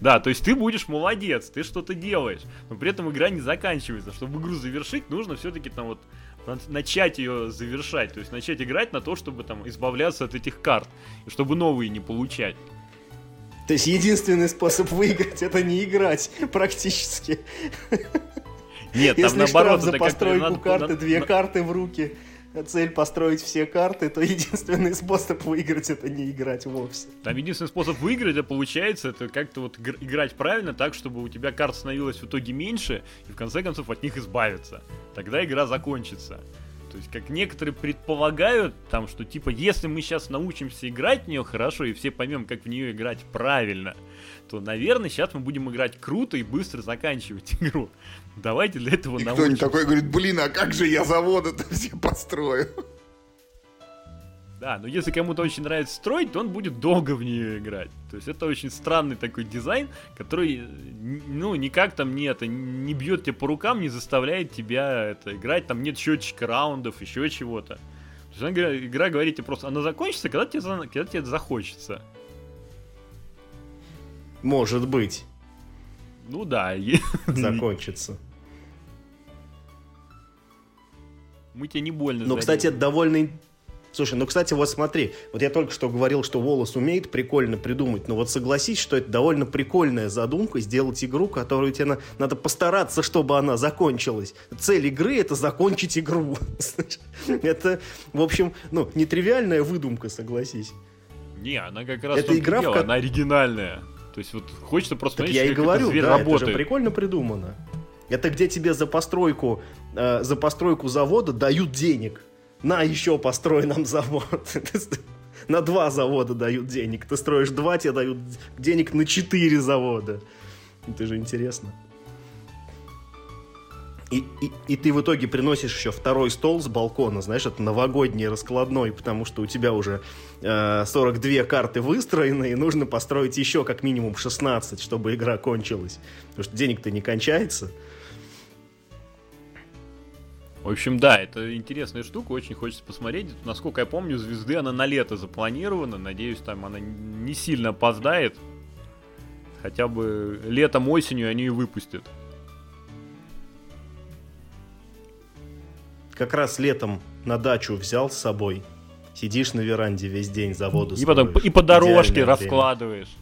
Да, то есть ты будешь молодец, ты что-то делаешь, но при этом игра не заканчивается. Чтобы игру завершить, нужно все-таки там вот начать ее завершать, то есть начать играть на то, чтобы там избавляться от этих карт, чтобы новые не получать. То есть единственный способ выиграть это не играть практически. Нет, там Если наоборот, штраф за постройку карты, две карты в руки цель построить все карты, то единственный способ выиграть это не играть вовсе. Там единственный способ выиграть, это получается, это как-то вот играть правильно так, чтобы у тебя карт становилось в итоге меньше, и в конце концов от них избавиться. Тогда игра закончится. То есть, как некоторые предполагают, там, что типа, если мы сейчас научимся играть в нее хорошо и все поймем, как в нее играть правильно, то, наверное, сейчас мы будем играть круто и быстро заканчивать игру. Давайте для этого научимся. Кто-нибудь такой говорит, блин, а как же я заводы-то все построю? Да, но если кому-то очень нравится строить, то он будет долго в нее играть. То есть это очень странный такой дизайн, который, ну, никак там не это, не бьет тебя по рукам, не заставляет тебя это играть. Там нет счетчика раундов, еще чего-то. То есть она, игра говорит тебе просто, она закончится, когда тебе, когда тебе захочется. Может быть. Ну да. Закончится. Мы тебе не больно. Ну, кстати, это довольно Слушай, ну, кстати, вот смотри, вот я только что говорил, что Волос умеет прикольно придумать, но вот согласись, что это довольно прикольная задумка, сделать игру, которую тебе на, надо постараться, чтобы она закончилась. Цель игры — это закончить игру. Это, в общем, ну, нетривиальная выдумка, согласись. Не, она как раз это игра, дело, в... она оригинальная. То есть вот хочется просто так я и говорю, да, работает. это же прикольно придумано. Это где тебе за постройку, э, за постройку завода дают денег. На, еще построй нам завод. На два завода дают денег. Ты строишь два, тебе дают денег на четыре завода. Это же интересно. И, и, и ты в итоге приносишь еще второй стол с балкона, знаешь, это новогодний раскладной, потому что у тебя уже э, 42 карты выстроены, и нужно построить еще как минимум 16, чтобы игра кончилась. Потому что денег-то не кончается. В общем, да, это интересная штука, очень хочется посмотреть. Насколько я помню, звезды она на лето запланирована. Надеюсь, там она не сильно опоздает. Хотя бы летом, осенью они и выпустят. Как раз летом на дачу взял с собой. Сидишь на веранде весь день, заводу И потом и по дорожке раскладываешь.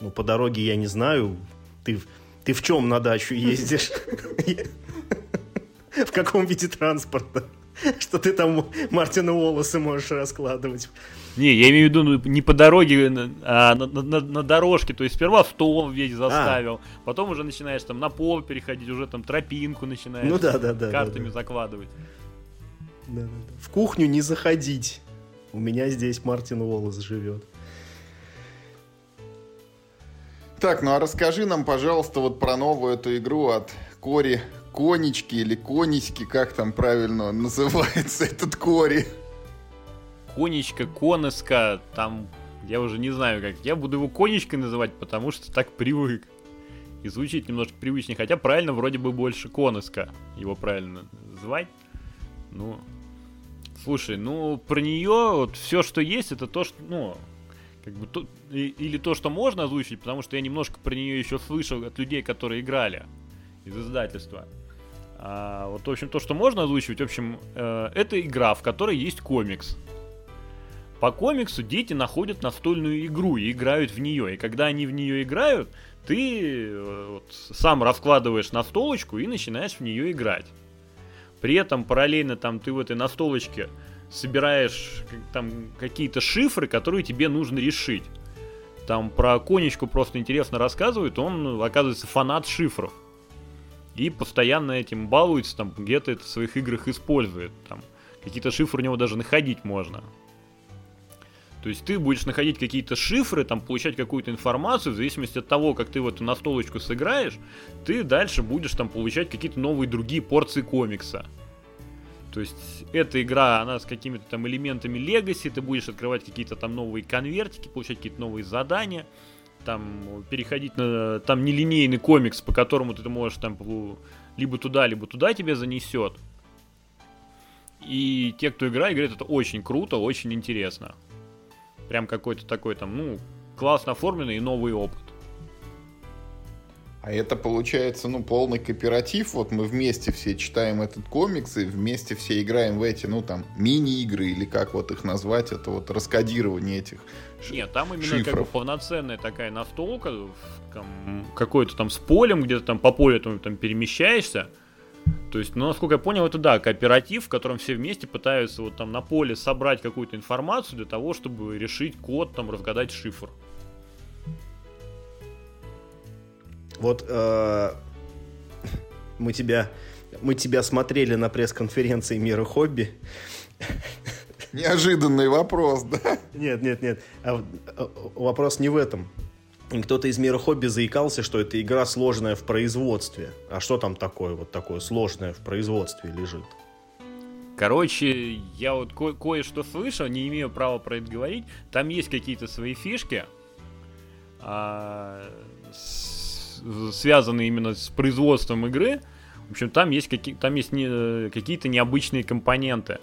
Ну, по дороге я не знаю. Ты, ты в чем на дачу ездишь? В каком виде транспорта? Что ты там Мартина волосы можешь раскладывать. Не, я имею в виду ну, не по дороге, а на, на, на дорожке. То есть сперва стол весь а. заставил, а. потом уже начинаешь там на пол переходить, уже там тропинку начинаешь ну, да, да, да, картами да, да. закладывать. Да, да, да. В кухню не заходить. У меня здесь Мартин Волос живет. Так, ну а расскажи нам, пожалуйста, вот про новую эту игру от Кори Конечки или Конечки, как там правильно называется этот Кори. Конечка, Конеска, там, я уже не знаю как. Я буду его Конечкой называть, потому что так привык. И звучит немножко привычнее, хотя правильно вроде бы больше Конеска его правильно звать. Ну, слушай, ну, про нее вот все, что есть, это то, что, ну, как бы то, или то, что можно озвучить, потому что я немножко про нее еще слышал от людей, которые играли из издательства. А, вот, в общем, то, что можно озвучивать, в общем, э, это игра, в которой есть комикс. По комиксу дети находят настольную игру и играют в нее. И когда они в нее играют, ты э, вот, сам раскладываешь настолочку и начинаешь в нее играть. При этом параллельно там ты в этой настолочке собираешь там какие-то шифры, которые тебе нужно решить. Там про конечку просто интересно рассказывают, он, оказывается, фанат шифров. И постоянно этим балуется, там где-то это в своих играх использует. Там какие-то шифры у него даже находить можно. То есть ты будешь находить какие-то шифры, там получать какую-то информацию, в зависимости от того, как ты в эту настолочку сыграешь, ты дальше будешь там получать какие-то новые другие порции комикса. То есть эта игра, она с какими-то там элементами легаси, ты будешь открывать какие-то там новые конвертики, получать какие-то новые задания, там переходить на там нелинейный комикс, по которому ты можешь там либо туда, либо туда тебя занесет. И те, кто играет, говорят, это очень круто, очень интересно. Прям какой-то такой там, ну, классно оформленный и новый опыт. А это получается, ну, полный кооператив. Вот мы вместе все читаем этот комикс и вместе все играем в эти, ну, там, мини-игры или как вот их назвать, это вот раскодирование этих Нет, там именно шифров. как бы полноценная такая настолка, какой-то там с полем, где-то там по полю там, там перемещаешься. То есть, ну, насколько я понял, это да, кооператив, в котором все вместе пытаются вот там на поле собрать какую-то информацию для того, чтобы решить код, там, разгадать шифр. Вот э, мы тебя мы тебя смотрели на пресс-конференции Мира Хобби. Неожиданный вопрос, да? Нет, нет, нет. А, а, вопрос не в этом. Кто-то из мира хобби заикался, что это игра сложная в производстве. А что там такое вот такое сложное в производстве лежит? Короче, я вот ко- кое-что слышал, не имею права про это говорить. Там есть какие-то свои фишки, а, с, связанные именно с производством игры. В общем, там есть, какие- там есть не, какие-то необычные компоненты.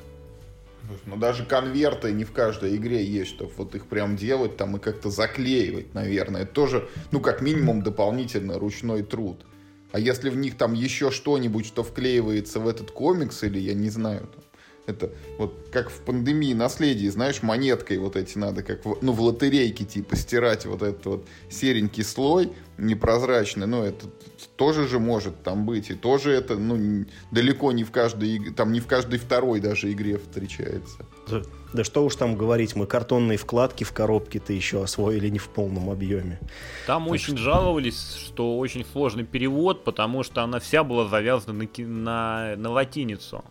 Ну, даже конверты не в каждой игре есть, чтобы вот их прям делать там и как-то заклеивать, наверное. Это тоже, ну, как минимум, дополнительно ручной труд. А если в них там еще что-нибудь, что вклеивается в этот комикс, или я не знаю, там, это вот как в пандемии наследии, знаешь, монеткой вот эти надо, как в, ну, в лотерейке типа стирать вот этот вот серенький слой непрозрачный, ну, это тоже же может там быть, и тоже это, ну, далеко не в каждой, там не в каждой второй даже игре встречается. Да, да что уж там говорить, мы картонные вкладки в коробке-то еще освоили не в полном объеме. Там так очень что... жаловались, что очень сложный перевод, потому что она вся была завязана на, на, на латиницу.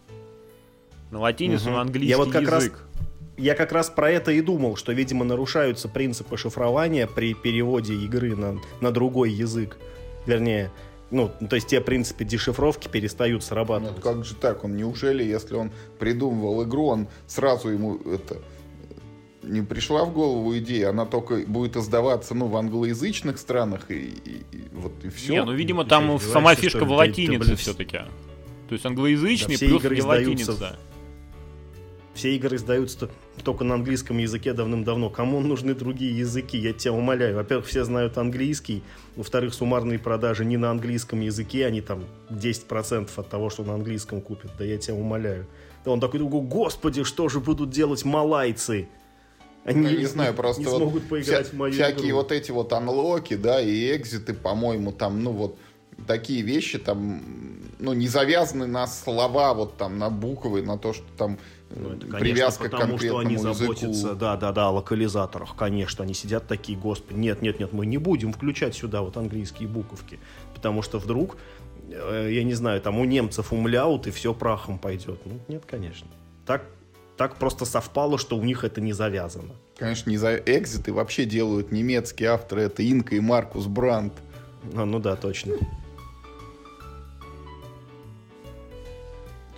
На латиницу, угу. на английский я вот как язык. Раз, я как раз про это и думал, что, видимо, нарушаются принципы шифрования при переводе игры на, на другой язык. Вернее, ну, то есть те принципы дешифровки перестают срабатывать. Нет, как же так? Он неужели, если он придумывал игру, он сразу ему это не пришла в голову идея, она только будет издаваться, ну, в англоязычных странах и, и, и вот и все. Не, ну, видимо, там сама фишка в латинице все-таки. То есть англоязычный да, плюс не латиница. Все игры издаются только на английском языке давным-давно. Кому нужны другие языки? Я тебя умоляю. Во-первых, все знают английский. Во-вторых, суммарные продажи не на английском языке. Они там 10% от того, что на английском купят. Да я тебя умоляю. Да он такой, господи, что же будут делать малайцы? Они ну, не знаю, просто не вот смогут поиграть вся, в мою всякие игру. вот эти вот анлоки, да, и экзиты, по-моему, там, ну вот такие вещи там, ну, не завязаны на слова, вот там, на буквы, на то, что там ну, это, конечно, привязка потому, к что они языку. заботятся, да, да, да, о локализаторах, конечно, они сидят такие, господи, нет, нет, нет, мы не будем включать сюда вот английские буковки, потому что вдруг, э, я не знаю, там у немцев умляут и все прахом пойдет. Ну, нет, конечно. Так, так просто совпало, что у них это не завязано. Конечно, не за экзиты вообще делают немецкие авторы, это Инка и Маркус Брандт. А, ну да, точно.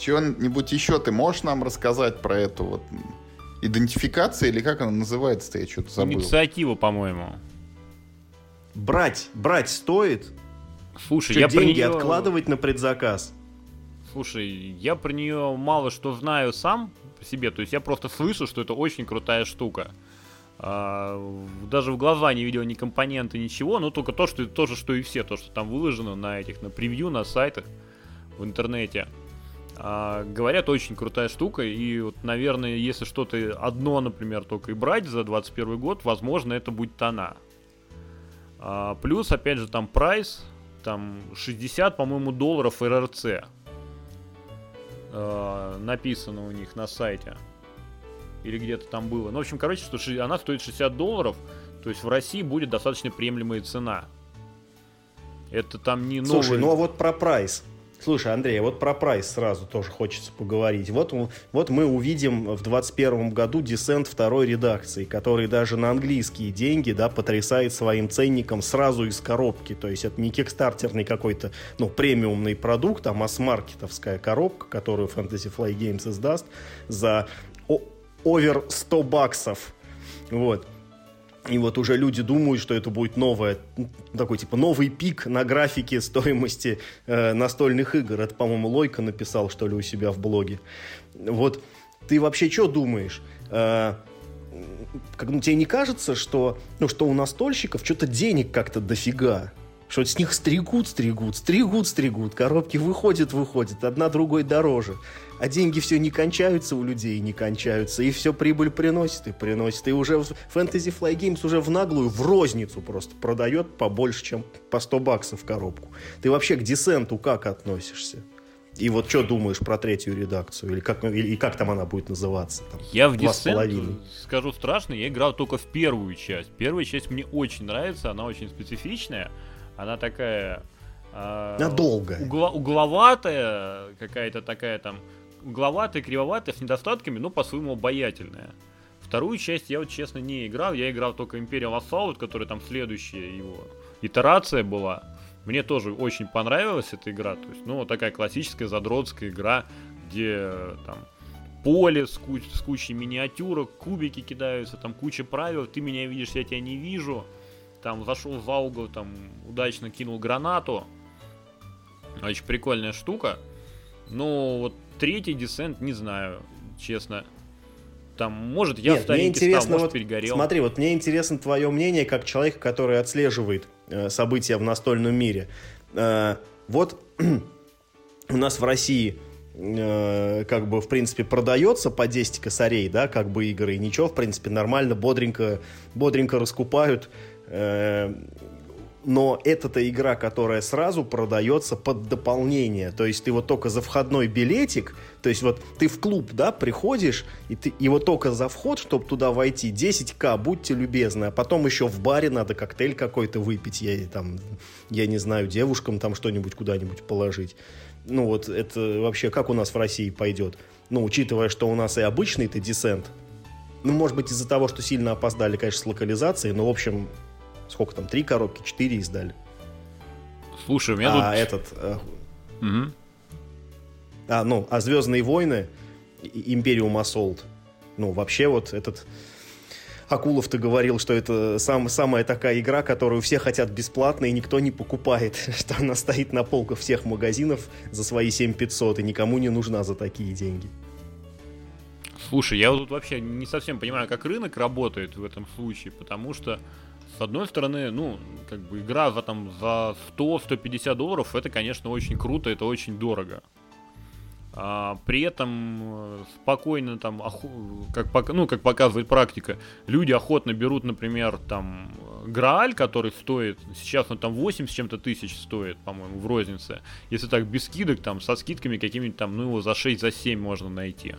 Чего-нибудь еще ты можешь нам рассказать про эту вот идентификацию или как она называется-то, я что-то забыл. Инициатива, по-моему. Брать, брать стоит? Слушай, что, я деньги про нее... откладывать на предзаказ? Слушай, я про нее мало что знаю сам по себе, то есть я просто слышу, что это очень крутая штука. А, даже в глаза не видел ни компоненты, ничего, но только то, что то же, что и все, то, что там выложено на этих, на превью, на сайтах в интернете. А, говорят, очень крутая штука, и вот, наверное, если что-то одно, например, только и брать за 21 год, возможно, это будет она. А, плюс, опять же, там прайс, там 60, по-моему, долларов РРЦ а, написано у них на сайте. Или где-то там было. Ну, в общем, короче, что она стоит 60 долларов, то есть в России будет достаточно приемлемая цена. Это там не новый... Слушай, ну а вот про прайс. Слушай, Андрей, вот про прайс сразу тоже хочется поговорить. Вот, вот мы увидим в 2021 году Descent второй редакции, который даже на английские деньги да, потрясает своим ценником сразу из коробки. То есть это не кикстартерный какой-то ну, премиумный продукт, а масс-маркетовская коробка, которую Fantasy Fly Games издаст за овер 100 баксов. Вот. И вот уже люди думают, что это будет новое, такой типа новый пик на графике стоимости э, настольных игр. Это, по-моему, Лойка написал, что ли, у себя в блоге. Вот ты вообще что думаешь? Э, как, ну, тебе не кажется, что, ну, что у настольщиков что-то денег как-то дофига? Что с них стригут, стригут, стригут, стригут, коробки выходят, выходят, одна другой дороже а деньги все не кончаются у людей, не кончаются, и все прибыль приносит и приносит. И уже Fantasy Fly Games уже в наглую, в розницу просто продает побольше, чем по 100 баксов коробку. Ты вообще к десенту как относишься? И вот что думаешь про третью редакцию? Или как, и как там она будет называться? Там, я в Descent, скажу страшно, я играл только в первую часть. Первая часть мне очень нравится, она очень специфичная. Она такая... Э, Надолго. Угла, угловатая, какая-то такая там угловатая, кривоватая, с недостатками, но по-своему обаятельная. Вторую часть я вот честно не играл, я играл только Imperial Assault, которая там следующая его итерация была. Мне тоже очень понравилась эта игра, то есть, ну, такая классическая задротская игра, где там поле с, куч- с кучей миниатюрок, кубики кидаются, там куча правил, ты меня видишь, я тебя не вижу. Там зашел за угол, там удачно кинул гранату. Очень прикольная штука. Ну, вот третий десент, не знаю, честно. Там, может, я Нет, старенький стал, может, вот, перегорел. Смотри, вот мне интересно твое мнение, как человека, который отслеживает э, события в настольном мире. Э, вот у нас в России э, как бы, в принципе, продается по 10 косарей, да, как бы игры, и ничего, в принципе, нормально, бодренько, бодренько раскупают. Э, но это-то игра, которая сразу продается под дополнение. То есть ты вот только за входной билетик, то есть вот ты в клуб, да, приходишь, и, ты, и вот только за вход, чтобы туда войти, 10к, будьте любезны, а потом еще в баре надо коктейль какой-то выпить, я, там, я не знаю, девушкам там что-нибудь куда-нибудь положить. Ну вот это вообще как у нас в России пойдет? Ну, учитывая, что у нас и обычный-то десент, ну, может быть, из-за того, что сильно опоздали, конечно, с локализацией, но, в общем, сколько там, три коробки, четыре издали. Слушай, у меня а тут... этот... Э, угу. А, ну, а Звездные войны, Империум Assault, ну, вообще вот этот... Акулов-то говорил, что это сам, самая такая игра, которую все хотят бесплатно и никто не покупает, что она стоит на полках всех магазинов за свои 7500 и никому не нужна за такие деньги. Слушай, я вот тут вообще не совсем понимаю, как рынок работает в этом случае, потому что с одной стороны, ну, как бы игра за, там, за 100-150 долларов, это, конечно, очень круто, это очень дорого. А, при этом э, спокойно там, как, ну, как показывает практика, люди охотно берут, например, там, Грааль, который стоит, сейчас он там 8 с чем-то тысяч стоит, по-моему, в рознице. Если так, без скидок, там, со скидками какими-нибудь там, ну, его за 6, за 7 можно найти.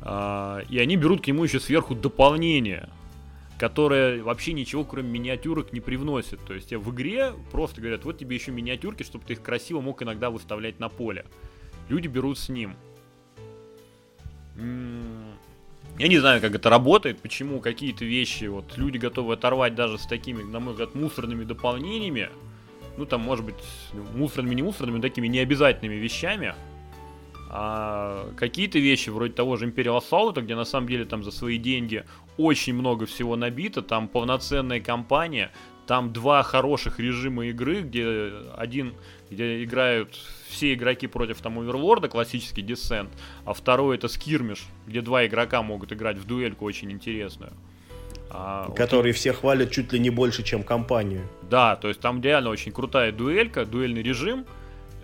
А, и они берут к нему еще сверху дополнение которая вообще ничего, кроме миниатюрок, не привносит. То есть в игре просто говорят, вот тебе еще миниатюрки, чтобы ты их красиво мог иногда выставлять на поле. Люди берут с ним. Я не знаю, как это работает, почему какие-то вещи вот люди готовы оторвать даже с такими, на мой взгляд, мусорными дополнениями. Ну, там, может быть, мусорными, не мусорными, такими необязательными вещами. А какие-то вещи, вроде того же Imperial Assault, где на самом деле там за свои деньги очень много всего набито, там полноценная кампания, там два хороших режима игры, где один, где играют все игроки против там Оверлорда, классический десент, а второй это скирмиш, где два игрока могут играть в дуэльку очень интересную. А, Которые вот... все хвалят чуть ли не больше, чем компанию. Да, то есть там реально очень крутая дуэлька, дуэльный режим.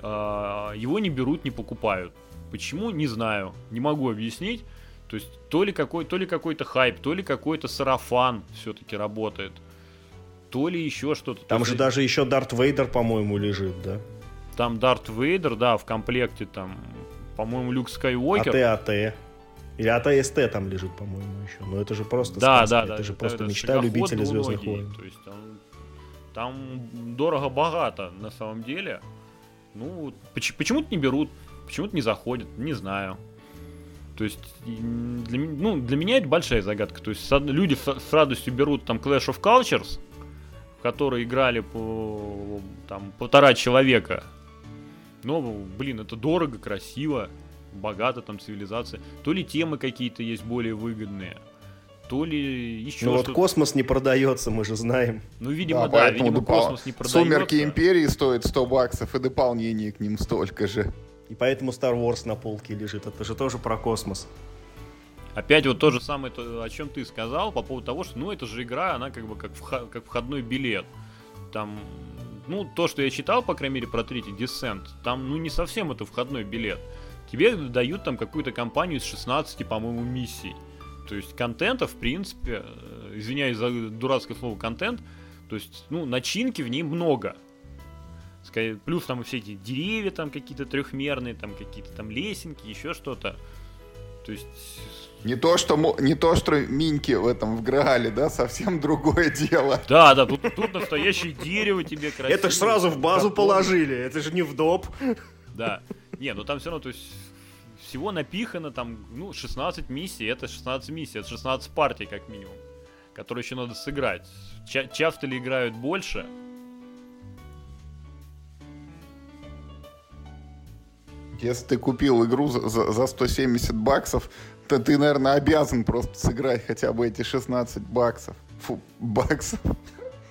А, его не берут, не покупают. Почему, не знаю, не могу объяснить. То есть то ли, какой, то ли какой-то хайп, то ли какой-то сарафан все-таки работает, то ли еще что-то. Там же есть... даже еще Дарт Вейдер, по-моему, лежит, да? Там Дарт Вейдер, да, в комплекте там, по-моему, Люк Скайуокер. АТ, АТ. Или АТСТ там лежит, по-моему, еще. Но это же просто да, сказка. Да, да, это же просто это мечта любителя Звездных войн. То есть там, там дорого-богато на самом деле. Ну, почему-то не берут, почему-то не заходят, не знаю. То есть для, ну, для меня это большая загадка. То есть люди с, радостью берут там Clash of Cultures, в который играли по там, полтора человека. Но, блин, это дорого, красиво, богато там цивилизация. То ли темы какие-то есть более выгодные, то ли еще Ну вот космос не продается, мы же знаем. Ну, видимо, да, да видимо, допол... космос не продается. Сумерки Империи стоят 100 баксов, и дополнение к ним столько же. И поэтому Star Wars на полке лежит. Это же тоже про космос. Опять вот то же самое, о чем ты сказал, по поводу того, что, ну, это же игра, она как бы как, вход, как входной билет. Там, ну, то, что я читал, по крайней мере, про третий Descent, там, ну, не совсем это входной билет. Тебе дают там какую-то компанию из 16, по-моему, миссий. То есть контента, в принципе, э, извиняюсь за дурацкое слово контент, то есть, ну, начинки в ней много. Плюс там все эти деревья там какие-то трехмерные, там какие-то там лесенки, еще что-то. То есть... Не то, что, не то, что миньки в этом в Граале, да, совсем другое дело. Да, да, тут, тут настоящее дерево тебе красиво. Это ж сразу в базу положили, это же не в доп. Да. Не, ну там все равно, то есть всего напихано там, ну, 16 миссий, это 16 миссий, это 16 партий как минимум, которые еще надо сыграть. Ча- часто ли играют больше? Если ты купил игру за, за 170 баксов, то ты, наверное, обязан просто сыграть хотя бы эти 16 баксов. Фу, баксов.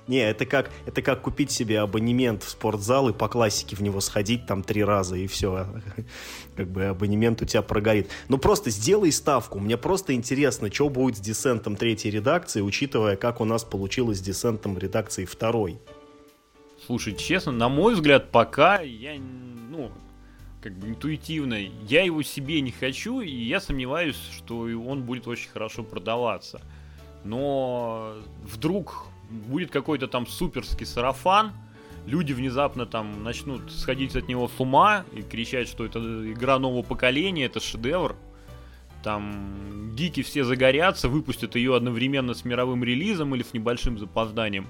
Не, это как, это как купить себе абонемент в спортзал и по классике в него сходить там три раза, и все. Как бы абонемент у тебя прогорит. Ну просто сделай ставку. Мне просто интересно, что будет с десентом третьей редакции, учитывая, как у нас получилось с десентом редакции второй. Слушай, честно, на мой взгляд, пока я, ну, как бы интуитивно, я его себе не хочу, и я сомневаюсь, что он будет очень хорошо продаваться. Но вдруг будет какой-то там суперский сарафан, люди внезапно там начнут сходить от него с ума и кричать, что это игра нового поколения, это шедевр. Там гики все загорятся, выпустят ее одновременно с мировым релизом или с небольшим запозданием.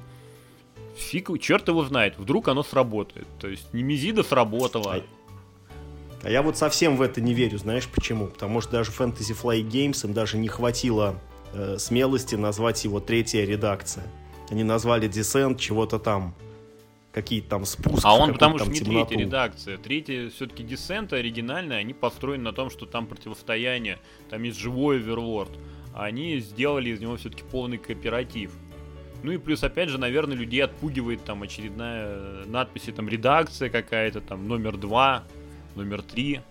Фиг, черт его знает, вдруг оно сработает. То есть Немезида сработала. А, я вот совсем в это не верю, знаешь почему? Потому что даже Fantasy Flight Games им даже не хватило э, смелости назвать его третья редакция. Они назвали Descent чего-то там какие-то там спуски. А он потому что не темноту. третья редакция. Третья все-таки Descent оригинальная, они построены на том, что там противостояние, там есть живой Overlord. А они сделали из него все-таки полный кооператив. Ну и плюс, опять же, наверное, людей отпугивает там очередная надпись, там редакция какая-то, там номер два, номер три.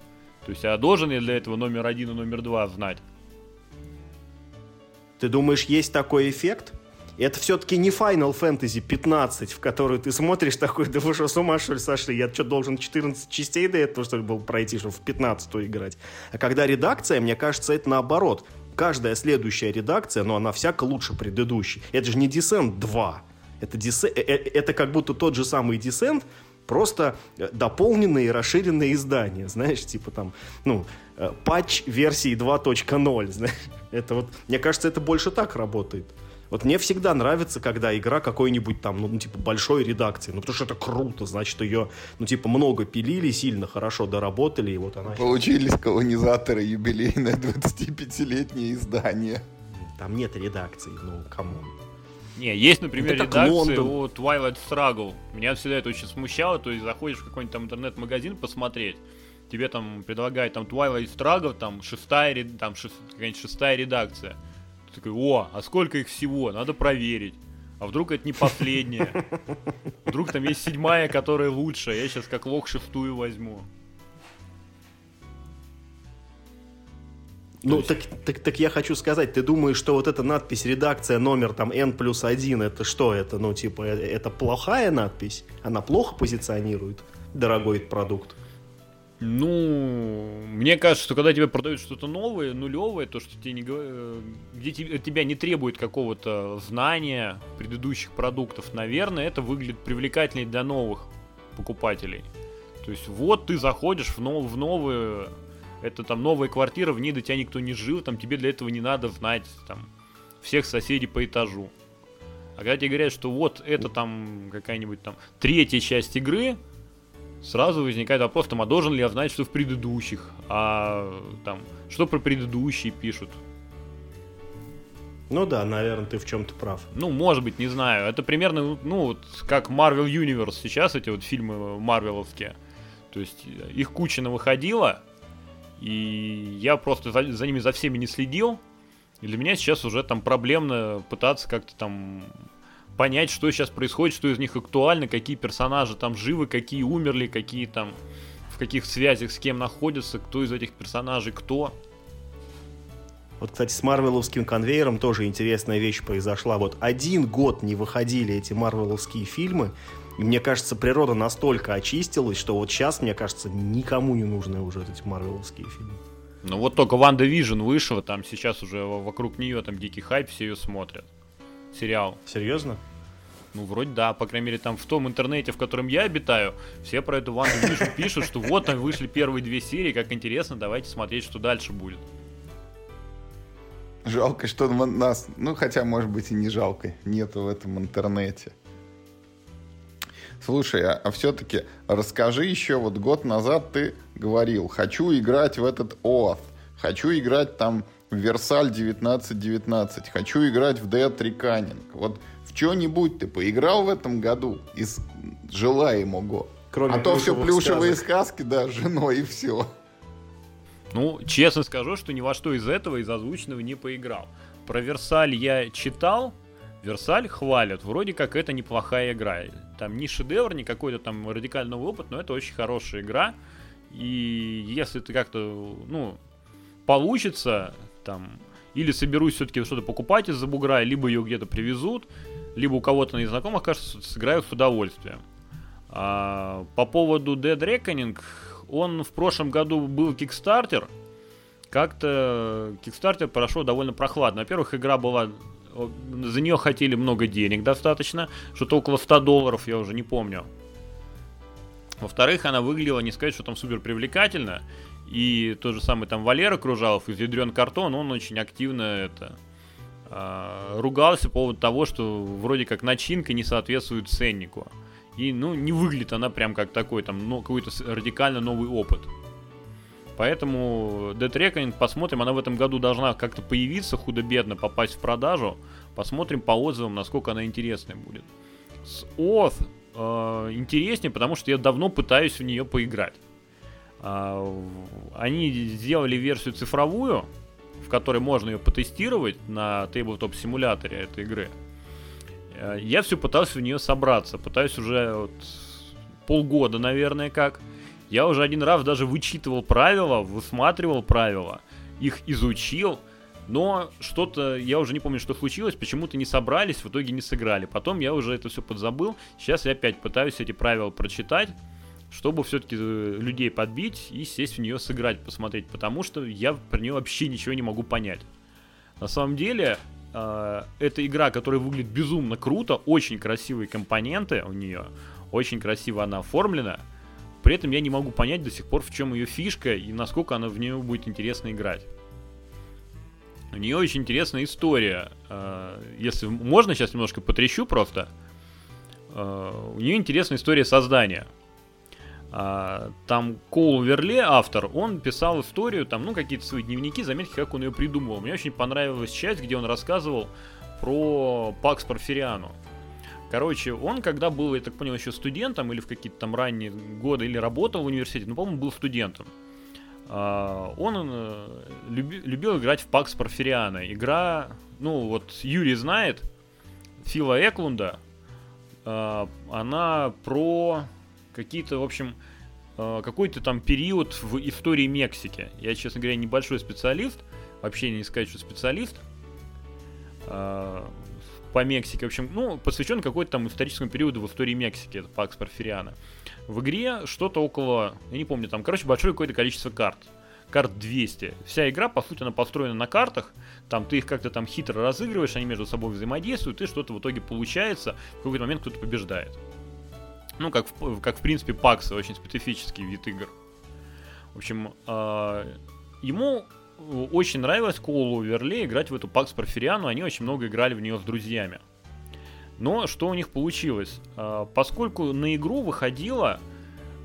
То есть, а должен я для этого номер один и номер два знать? Ты думаешь, есть такой эффект? это все-таки не Final Fantasy 15, в которую ты смотришь такой, да вы что, с ума что ли сошли? Я что, должен 14 частей до этого, что ли, был пройти, чтобы в 15 играть? А когда редакция, мне кажется, это наоборот. Каждая следующая редакция, но она всяко лучше предыдущей. Это же не Descent 2. Это, Descent, э, э, это как будто тот же самый Descent, просто дополненное и расширенное издание, знаешь, типа там, ну, э, патч версии 2.0, знаешь. Это вот, мне кажется, это больше так работает. Вот мне всегда нравится, когда игра какой-нибудь там, ну, типа, большой редакции. Ну, потому что это круто, значит, ее, ну, типа, много пилили, сильно хорошо доработали, и вот она... Получились колонизаторы юбилейное 25-летнее издание. Там нет редакции, ну, come on. Не, есть, например, это редакция у Twilight Struggle. Меня всегда это очень смущало, то есть заходишь в какой-нибудь там интернет-магазин посмотреть, тебе там предлагают там Twilight Struggle, там шестая, там шест, какая-нибудь шестая редакция такой, о, а сколько их всего? Надо проверить. А вдруг это не последняя? Вдруг там есть седьмая, которая лучше. Я сейчас как лох шестую возьму. Ну, есть... так, так, так я хочу сказать, ты думаешь, что вот эта надпись редакция номер там N плюс 1, это что? Это, ну, типа, это, это плохая надпись? Она плохо позиционирует дорогой продукт? Ну, мне кажется, что когда тебе продают что-то новое, нулевое, то, что тебе не, где тебя не требует какого-то знания предыдущих продуктов, наверное, это выглядит привлекательнее для новых покупателей. То есть вот ты заходишь в, нов, в новую, это там новая квартира, в ней до тебя никто не жил, там тебе для этого не надо знать там всех соседей по этажу. А когда тебе говорят, что вот это там какая-нибудь там третья часть игры, сразу возникает вопрос, там, а должен ли я знать, что в предыдущих, а там, что про предыдущие пишут. Ну да, наверное, ты в чем-то прав. Ну, может быть, не знаю. Это примерно, ну, вот как Marvel Universe сейчас, эти вот фильмы марвеловские. То есть их куча выходила, и я просто за, за ними за всеми не следил. И для меня сейчас уже там проблемно пытаться как-то там понять, что сейчас происходит, что из них актуально, какие персонажи там живы, какие умерли, какие там в каких связях с кем находятся, кто из этих персонажей кто. Вот, кстати, с Марвеловским конвейером тоже интересная вещь произошла. Вот один год не выходили эти марвеловские фильмы, и мне кажется, природа настолько очистилась, что вот сейчас, мне кажется, никому не нужны уже эти марвеловские фильмы. Ну вот только WandaVision вышла, там сейчас уже вокруг нее там дикий хайп, все ее смотрят сериал. Серьезно? Ну, вроде да, по крайней мере, там в том интернете, в котором я обитаю, все про эту WandaVision пишут, что вот там вышли первые две серии, как интересно, давайте смотреть, что дальше будет. Жалко, что нас, ну хотя, может быть, и не жалко, нету в этом интернете. Слушай, а, а все-таки расскажи еще, вот год назад ты говорил, хочу играть в этот ОАФ, хочу играть там Версаль 1919. Хочу играть в Dead Reckoning. Вот в что-нибудь ты поиграл в этом году из желаемого? Кроме а то все плюшевые сказок. сказки, да, с женой и все. Ну, честно скажу, что ни во что из этого, из озвученного не поиграл. Про Версаль я читал, Версаль хвалят, вроде как это неплохая игра. Там не шедевр, не какой-то там радикальный опыт, но это очень хорошая игра. И если ты как-то, ну, получится, там, или соберусь все-таки что-то покупать из-за бугра, либо ее где-то привезут, либо у кого-то из знакомых, кажется, сыграю с удовольствием. А, по поводу Dead Reckoning, он в прошлом году был Kickstarter, как-то Kickstarter прошел довольно прохладно. Во-первых, игра была... За нее хотели много денег достаточно, что-то около 100 долларов, я уже не помню. Во-вторых, она выглядела, не сказать, что там супер привлекательно. И тот же самый там Валера Кружалов из Ядрен Картон, он очень активно это э, ругался по поводу того, что вроде как начинка не соответствует ценнику. И, ну, не выглядит она прям как такой, там, ну, какой-то радикально новый опыт. Поэтому Dead Reckoning посмотрим, она в этом году должна как-то появиться, худо-бедно попасть в продажу. Посмотрим по отзывам, насколько она интересная будет. С Oath э, интереснее, потому что я давно пытаюсь в нее поиграть. Э, они сделали версию цифровую, в которой можно ее потестировать на Tabletop симуляторе этой игры. Э, я все пытался в нее собраться. Пытаюсь уже вот полгода, наверное, как. Я уже один раз даже вычитывал правила, высматривал правила, их изучил, но что-то, я уже не помню, что случилось, почему-то не собрались, в итоге не сыграли. Потом я уже это все подзабыл. Сейчас я опять пытаюсь эти правила прочитать, чтобы все-таки э, людей подбить и сесть в нее сыграть, посмотреть, потому что я про нее вообще ничего не могу понять. На самом деле, э, это игра, которая выглядит безумно круто, очень красивые компоненты у нее, очень красиво она оформлена. При этом я не могу понять до сих пор, в чем ее фишка и насколько она в нее будет интересно играть. У нее очень интересная история. Э, если можно, сейчас немножко потрещу просто. Э, у нее интересная история создания. А, там Коул Верле, автор, он писал историю, там, ну, какие-то свои дневники, заметки, как он ее придумывал. Мне очень понравилась часть, где он рассказывал про Пакс Порфириану. Короче, он когда был, я так понял, еще студентом, или в какие-то там ранние годы, или работал в университете, ну, по-моему, был студентом. А, он э, люби, любил играть в Пакс Порфириана. Игра, ну, вот Юрий знает, Фила Эклунда, а, она про какие-то, в общем, э, какой-то там период в истории Мексики. Я, честно говоря, небольшой специалист, вообще не сказать, что специалист по Мексике. В общем, ну, посвящен какой-то там историческому периоду в истории Мексики, это Пакс Порфириана. В игре что-то около, я не помню, там, короче, большое какое-то количество карт. Карт 200. Вся игра, по сути, она построена на картах. Там ты их как-то там хитро разыгрываешь, они между собой взаимодействуют, и что-то в итоге получается. В какой-то момент кто-то побеждает. Ну, как в, как в принципе Пакс, очень специфический вид игр. В общем, э, ему очень нравилось Коулу Верле играть в эту Пакс Порфириану, они очень много играли в нее с друзьями. Но что у них получилось? Э, поскольку на игру выходило,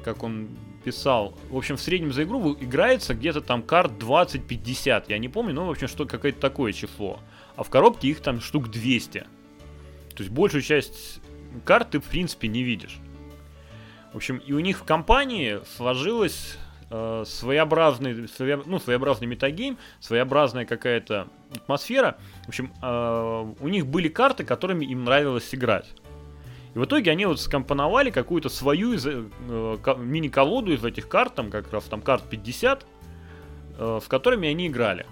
как он писал, в общем, в среднем за игру играется где-то там карт 20-50, я не помню, но, в общем, что какое-то такое число. А в коробке их там штук 200. То есть большую часть карт ты, в принципе, не видишь. В общем, и у них в компании сложилась э, своеобразный, своя, ну, своеобразный метагейм, своеобразная какая-то атмосфера. В общем, э, у них были карты, которыми им нравилось играть. И в итоге они вот скомпоновали какую-то свою из, э, мини-колоду из этих карт, там как раз там карт 50, э, с которыми они играли.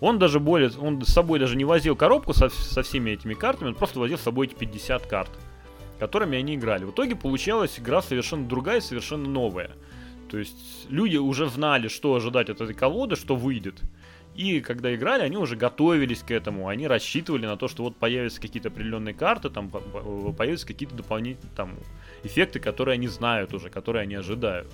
Он даже более, он с собой даже не возил коробку со, со всеми этими картами, он просто возил с собой эти 50 карт которыми они играли. В итоге получалась игра совершенно другая, совершенно новая. То есть люди уже знали, что ожидать от этой колоды, что выйдет. И когда играли, они уже готовились к этому, они рассчитывали на то, что вот появятся какие-то определенные карты, там появятся какие-то дополнительные там, эффекты, которые они знают уже, которые они ожидают.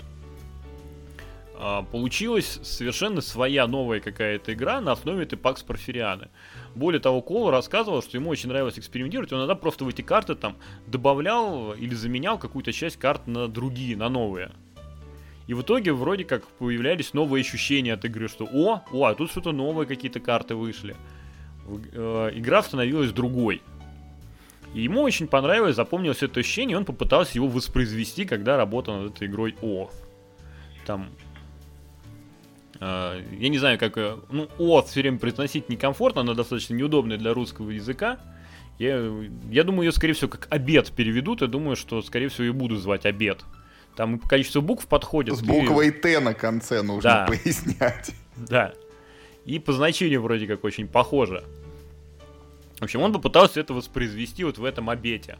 А, получилась совершенно своя новая какая-то игра на основе этой Пакс Порфирианы. Более того, Кол рассказывал, что ему очень нравилось экспериментировать, он иногда просто в эти карты там добавлял или заменял какую-то часть карт на другие, на новые. И в итоге вроде как появлялись новые ощущения от игры, что о, о, а тут что-то новые какие-то карты вышли. Э, игра становилась другой. И ему очень понравилось, запомнилось это ощущение, и он попытался его воспроизвести, когда работал над этой игрой О. Там Э, я не знаю, как... Э, ну, ОАТ все время произносить некомфортно, она достаточно неудобная для русского языка. Я, я думаю, ее, скорее всего, как обед переведут. Я думаю, что, скорее всего, ее буду звать обед. Там количество букв подходит. С буквой Т на конце нужно да. пояснять. Да. И по значению вроде как очень похоже. В общем, он попытался это воспроизвести вот в этом обете.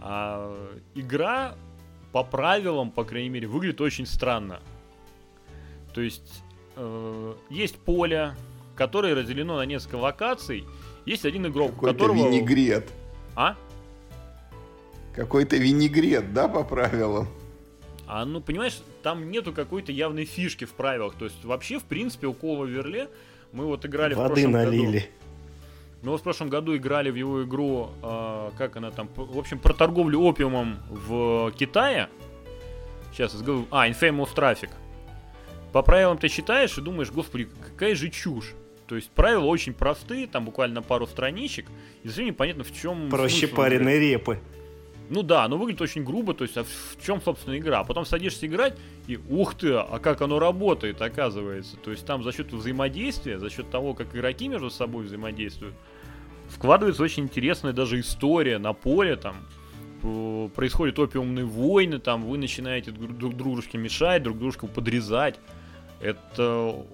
А, игра по правилам, по крайней мере, выглядит очень странно. То есть э, есть поле, которое разделено на несколько локаций. Есть один игрок, Какой-то которого... винегрет. А? Какой-то винегрет, да, по правилам? А ну, понимаешь, там нету какой-то явной фишки в правилах. То есть вообще, в принципе, у Кола Верле мы вот играли Воды в прошлом налили. году. Мы вот в прошлом году играли в его игру, э, как она там, в общем, про торговлю опиумом в Китае. Сейчас, а, Infamous Traffic. По правилам ты читаешь и думаешь, господи, какая же чушь. То есть правила очень простые, там буквально пару страничек, и совсем непонятно в чем... Проще пареной репы. Ну да, но выглядит очень грубо, то есть а в чем, собственно, игра? Потом садишься играть, и ух ты, а как оно работает, оказывается. То есть там за счет взаимодействия, за счет того, как игроки между собой взаимодействуют, вкладывается очень интересная даже история на поле, там происходят опиумные войны, там вы начинаете друг дружке мешать, друг дружку подрезать. Это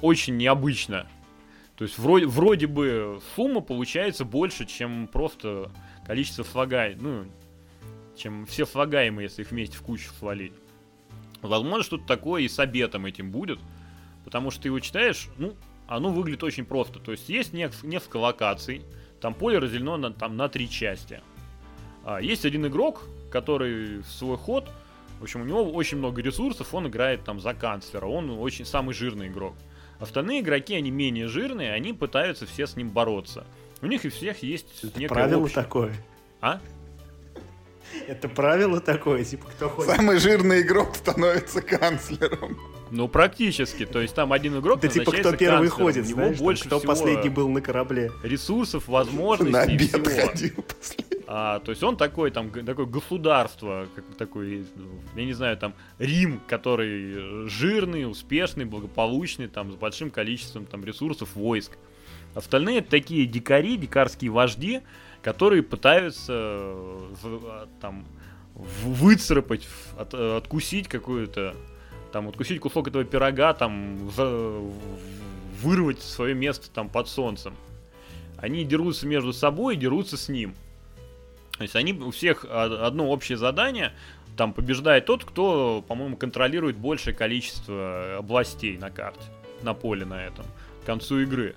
очень необычно. То есть вроде, вроде бы сумма получается больше, чем просто количество флагай, ну, чем все слагаемые, если их вместе в кучу свалить. Возможно, что-то такое и с обетом этим будет, потому что ты его читаешь, ну, оно выглядит очень просто. То есть есть несколько локаций, там поле разделено на, там, на три части. А, есть один игрок, который в свой ход, в общем, у него очень много ресурсов, он играет там за канцлера, он очень самый жирный игрок. Остальные игроки, они менее жирные, они пытаются все с ним бороться. У них и всех есть Это некое правило общее. такое. А? Это правило такое, типа кто хочет. Самый жирный игрок становится канцлером. Ну, практически. То есть там один игрок Да типа кто первый ходит, знаешь, больше кто последний был на корабле. Ресурсов, возможностей На обед всего. ходил А, то есть он такой, там, такое государство, как такой, я не знаю, там, Рим, который жирный, успешный, благополучный, там, с большим количеством там ресурсов, войск. Остальные это такие дикари, дикарские вожди, которые пытаются а, там выцарапать, от, откусить какую-то, там, откусить кусок этого пирога, там, за, вырвать свое место там под солнцем. Они дерутся между собой и дерутся с ним. То есть они у всех одно общее задание, там побеждает тот, кто, по-моему, контролирует большее количество областей на карте, на поле на этом, к концу игры.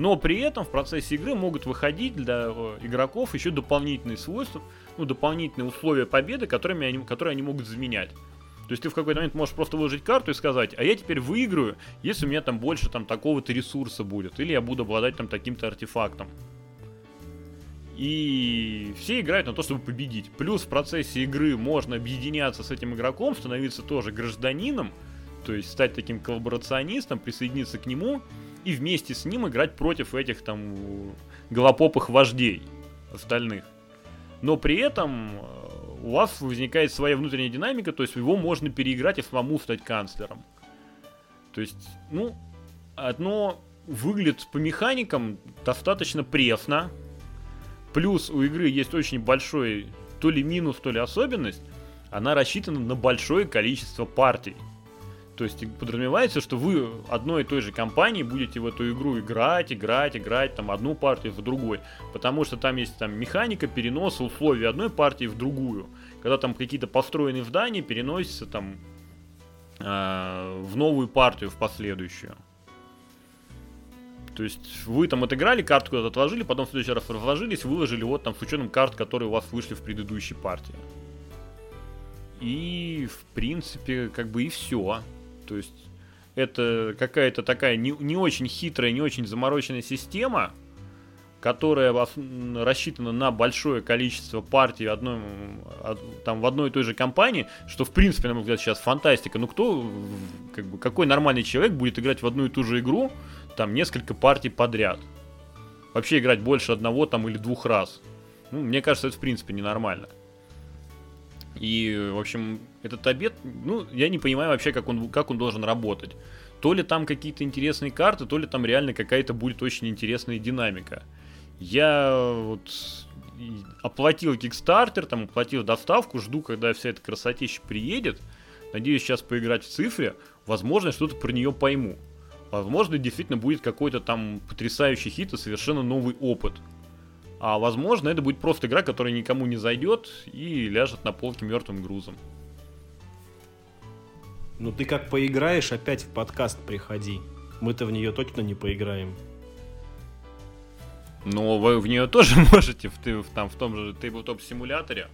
Но при этом в процессе игры могут выходить для э, игроков еще дополнительные свойства, ну, дополнительные условия победы, которыми они, которые они могут заменять. То есть ты в какой-то момент можешь просто выложить карту и сказать, а я теперь выиграю, если у меня там больше там такого-то ресурса будет, или я буду обладать там таким-то артефактом. И все играют на то, чтобы победить. Плюс в процессе игры можно объединяться с этим игроком, становиться тоже гражданином, то есть стать таким коллаборационистом, присоединиться к нему и вместе с ним играть против этих там голопопых вождей остальных. Но при этом э, у вас возникает своя внутренняя динамика, то есть его можно переиграть и самому стать канцлером. То есть, ну, одно выглядит по механикам достаточно пресно. Плюс у игры есть очень большой то ли минус, то ли особенность. Она рассчитана на большое количество партий. То есть подразумевается, что вы одной и той же компании будете в эту игру играть, играть, играть, там одну партию в другой. Потому что там есть там механика переноса условий одной партии в другую. Когда там какие-то построенные здания переносятся там э, в новую партию, в последующую. То есть вы там отыграли, карту куда-то отложили, потом в следующий раз разложились, выложили вот там с учетом карт, которые у вас вышли в предыдущей партии. И, в принципе, как бы и все. То есть это какая-то такая не, не очень хитрая, не очень замороченная система, которая рассчитана на большое количество партий одной, там, в одной и той же компании, что в принципе, на мой взгляд, сейчас фантастика. Ну кто, как бы, какой нормальный человек будет играть в одну и ту же игру, там, несколько партий подряд? Вообще играть больше одного там или двух раз. Ну, мне кажется, это в принципе ненормально. И, в общем, этот обед, ну, я не понимаю вообще, как он, как он должен работать. То ли там какие-то интересные карты, то ли там реально какая-то будет очень интересная динамика. Я вот оплатил Kickstarter, там оплатил доставку, жду, когда вся эта красотища приедет. Надеюсь, сейчас поиграть в цифре. Возможно, что-то про нее пойму. Возможно, действительно будет какой-то там потрясающий хит и совершенно новый опыт. А возможно, это будет просто игра, которая никому не зайдет и ляжет на полке мертвым грузом. Ну ты как поиграешь, опять в подкаст приходи. Мы-то в нее точно не поиграем. Но вы в нее тоже можете, в, в, там, в том же Tabletop симуляторе.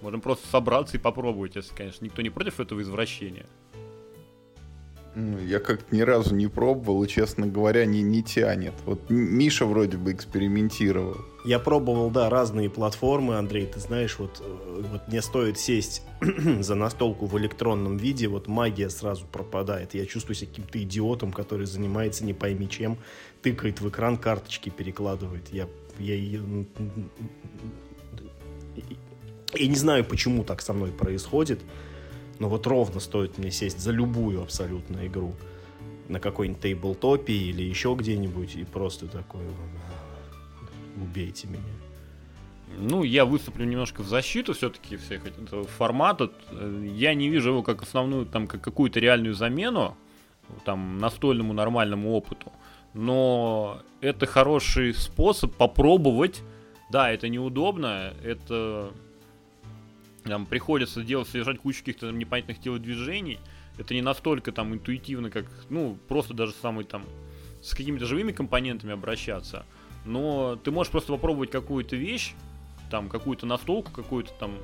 Можем просто собраться и попробовать, если, конечно, никто не против этого извращения. Ну, я как-то ни разу не пробовал и, честно говоря, не, не тянет. Вот Миша вроде бы экспериментировал. Я пробовал, да, разные платформы, Андрей, ты знаешь, вот, э, вот мне стоит сесть за настолку в электронном виде, вот магия сразу пропадает. Я чувствую себя каким-то идиотом, который занимается не пойми чем, тыкает в экран, карточки перекладывает. Я, я, я, я не знаю, почему так со мной происходит. Но вот ровно стоит мне сесть за любую абсолютно игру на какой-нибудь тейблтопе или еще где-нибудь и просто такой убейте меня. Ну, я выступлю немножко в защиту все-таки всех этого формата. Я не вижу его как основную, там, как какую-то реальную замену там, настольному нормальному опыту. Но это хороший способ попробовать. Да, это неудобно, это нам приходится делать, совершать кучу каких-то там, непонятных телодвижений. Это не настолько там интуитивно, как, ну, просто даже самый там с какими-то живыми компонентами обращаться. Но ты можешь просто попробовать какую-то вещь, там, какую-то настолку, какую-то там,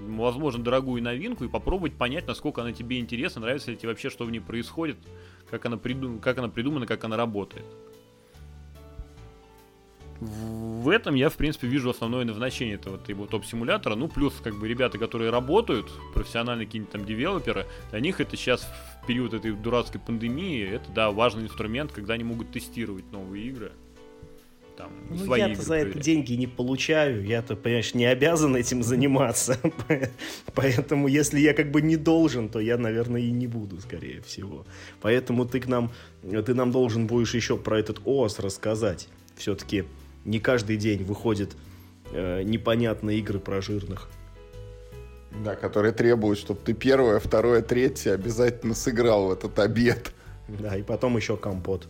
возможно, дорогую новинку, и попробовать понять, насколько она тебе интересна, нравится ли тебе вообще, что в ней происходит, как она, придум... как она придумана, как она работает в этом я, в принципе, вижу основное назначение этого его топ-симулятора. Ну, плюс, как бы, ребята, которые работают, профессиональные какие-нибудь там девелоперы, для них это сейчас, в период этой дурацкой пандемии, это, да, важный инструмент, когда они могут тестировать новые игры. Там, ну, свои я-то за это деньги не получаю, я-то, понимаешь, не обязан этим заниматься. Поэтому, если я как бы не должен, то я, наверное, и не буду, скорее всего. Поэтому ты к нам, ты нам должен будешь еще про этот ОС рассказать. Все-таки не каждый день выходят э, непонятные игры про жирных. Да, которые требуют, чтобы ты первое, второе, третье обязательно сыграл в этот обед. Да, и потом еще компот.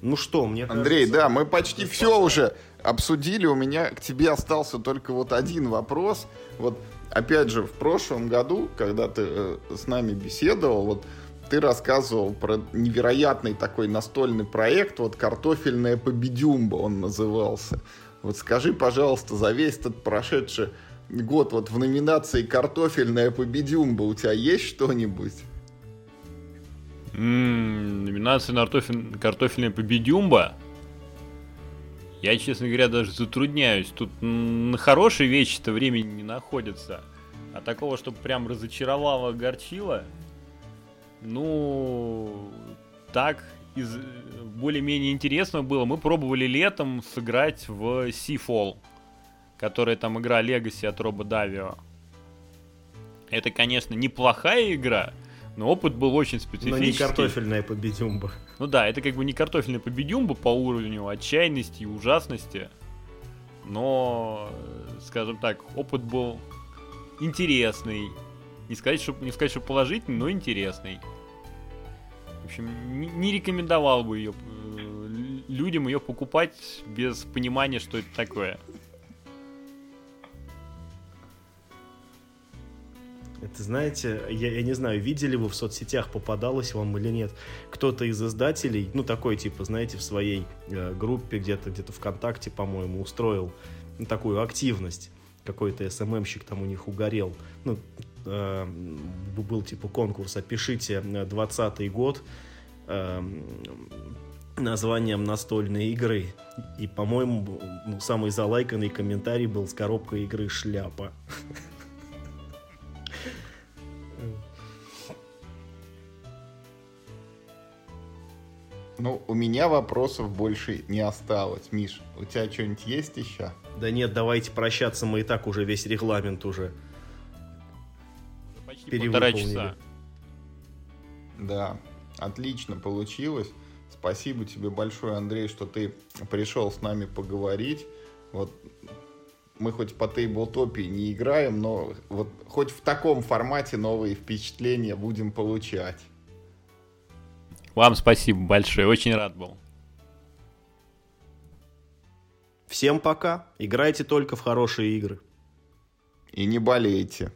Ну что, мне Андрей, кажется, да, мы почти все уже обсудили. У меня к тебе остался только вот один вопрос. Вот опять же, в прошлом году, когда ты э, с нами беседовал, вот ты рассказывал про невероятный такой настольный проект, вот «Картофельная победюмба» он назывался. Вот скажи, пожалуйста, за весь этот прошедший год вот в номинации «Картофельная победюмба» у тебя есть что-нибудь? Mm, номинация на картофель... «Картофельная победюмба»? Я, честно говоря, даже затрудняюсь. Тут на хорошие вещи-то времени не находится. А такого, чтобы прям разочаровало, огорчило, ну, так, из более-менее интересного было. Мы пробовали летом сыграть в Seafall, которая там игра Legacy от Роба Давио. Это, конечно, неплохая игра, но опыт был очень специфический. Но не картофельная победюмба. Ну да, это как бы не картофельная победюмба по уровню отчаянности и ужасности. Но, скажем так, опыт был интересный, не сказать, что, не сказать, что положительный, но интересный. В общем, не, рекомендовал бы ее э, людям ее покупать без понимания, что это такое. Это, знаете, я, я не знаю, видели вы в соцсетях, попадалось вам или нет, кто-то из издателей, ну, такой, типа, знаете, в своей э, группе где-то, где-то ВКонтакте, по-моему, устроил ну, такую активность. Какой-то СММщик там у них угорел. Ну, э, был типа конкурс «Опишите 20 год» э, названием настольной игры. И, по-моему, ну, самый залайканный комментарий был с коробкой игры «Шляпа». Ну, у меня вопросов больше не осталось. Миш, у тебя что-нибудь есть еще? Да нет, давайте прощаться, мы и так уже весь регламент уже полтора часа. Да, отлично получилось. Спасибо тебе большое, Андрей, что ты пришел с нами поговорить. Вот мы хоть по тейблтопе не играем, но вот хоть в таком формате новые впечатления будем получать. Вам спасибо большое, очень рад был. Всем пока. Играйте только в хорошие игры. И не болейте.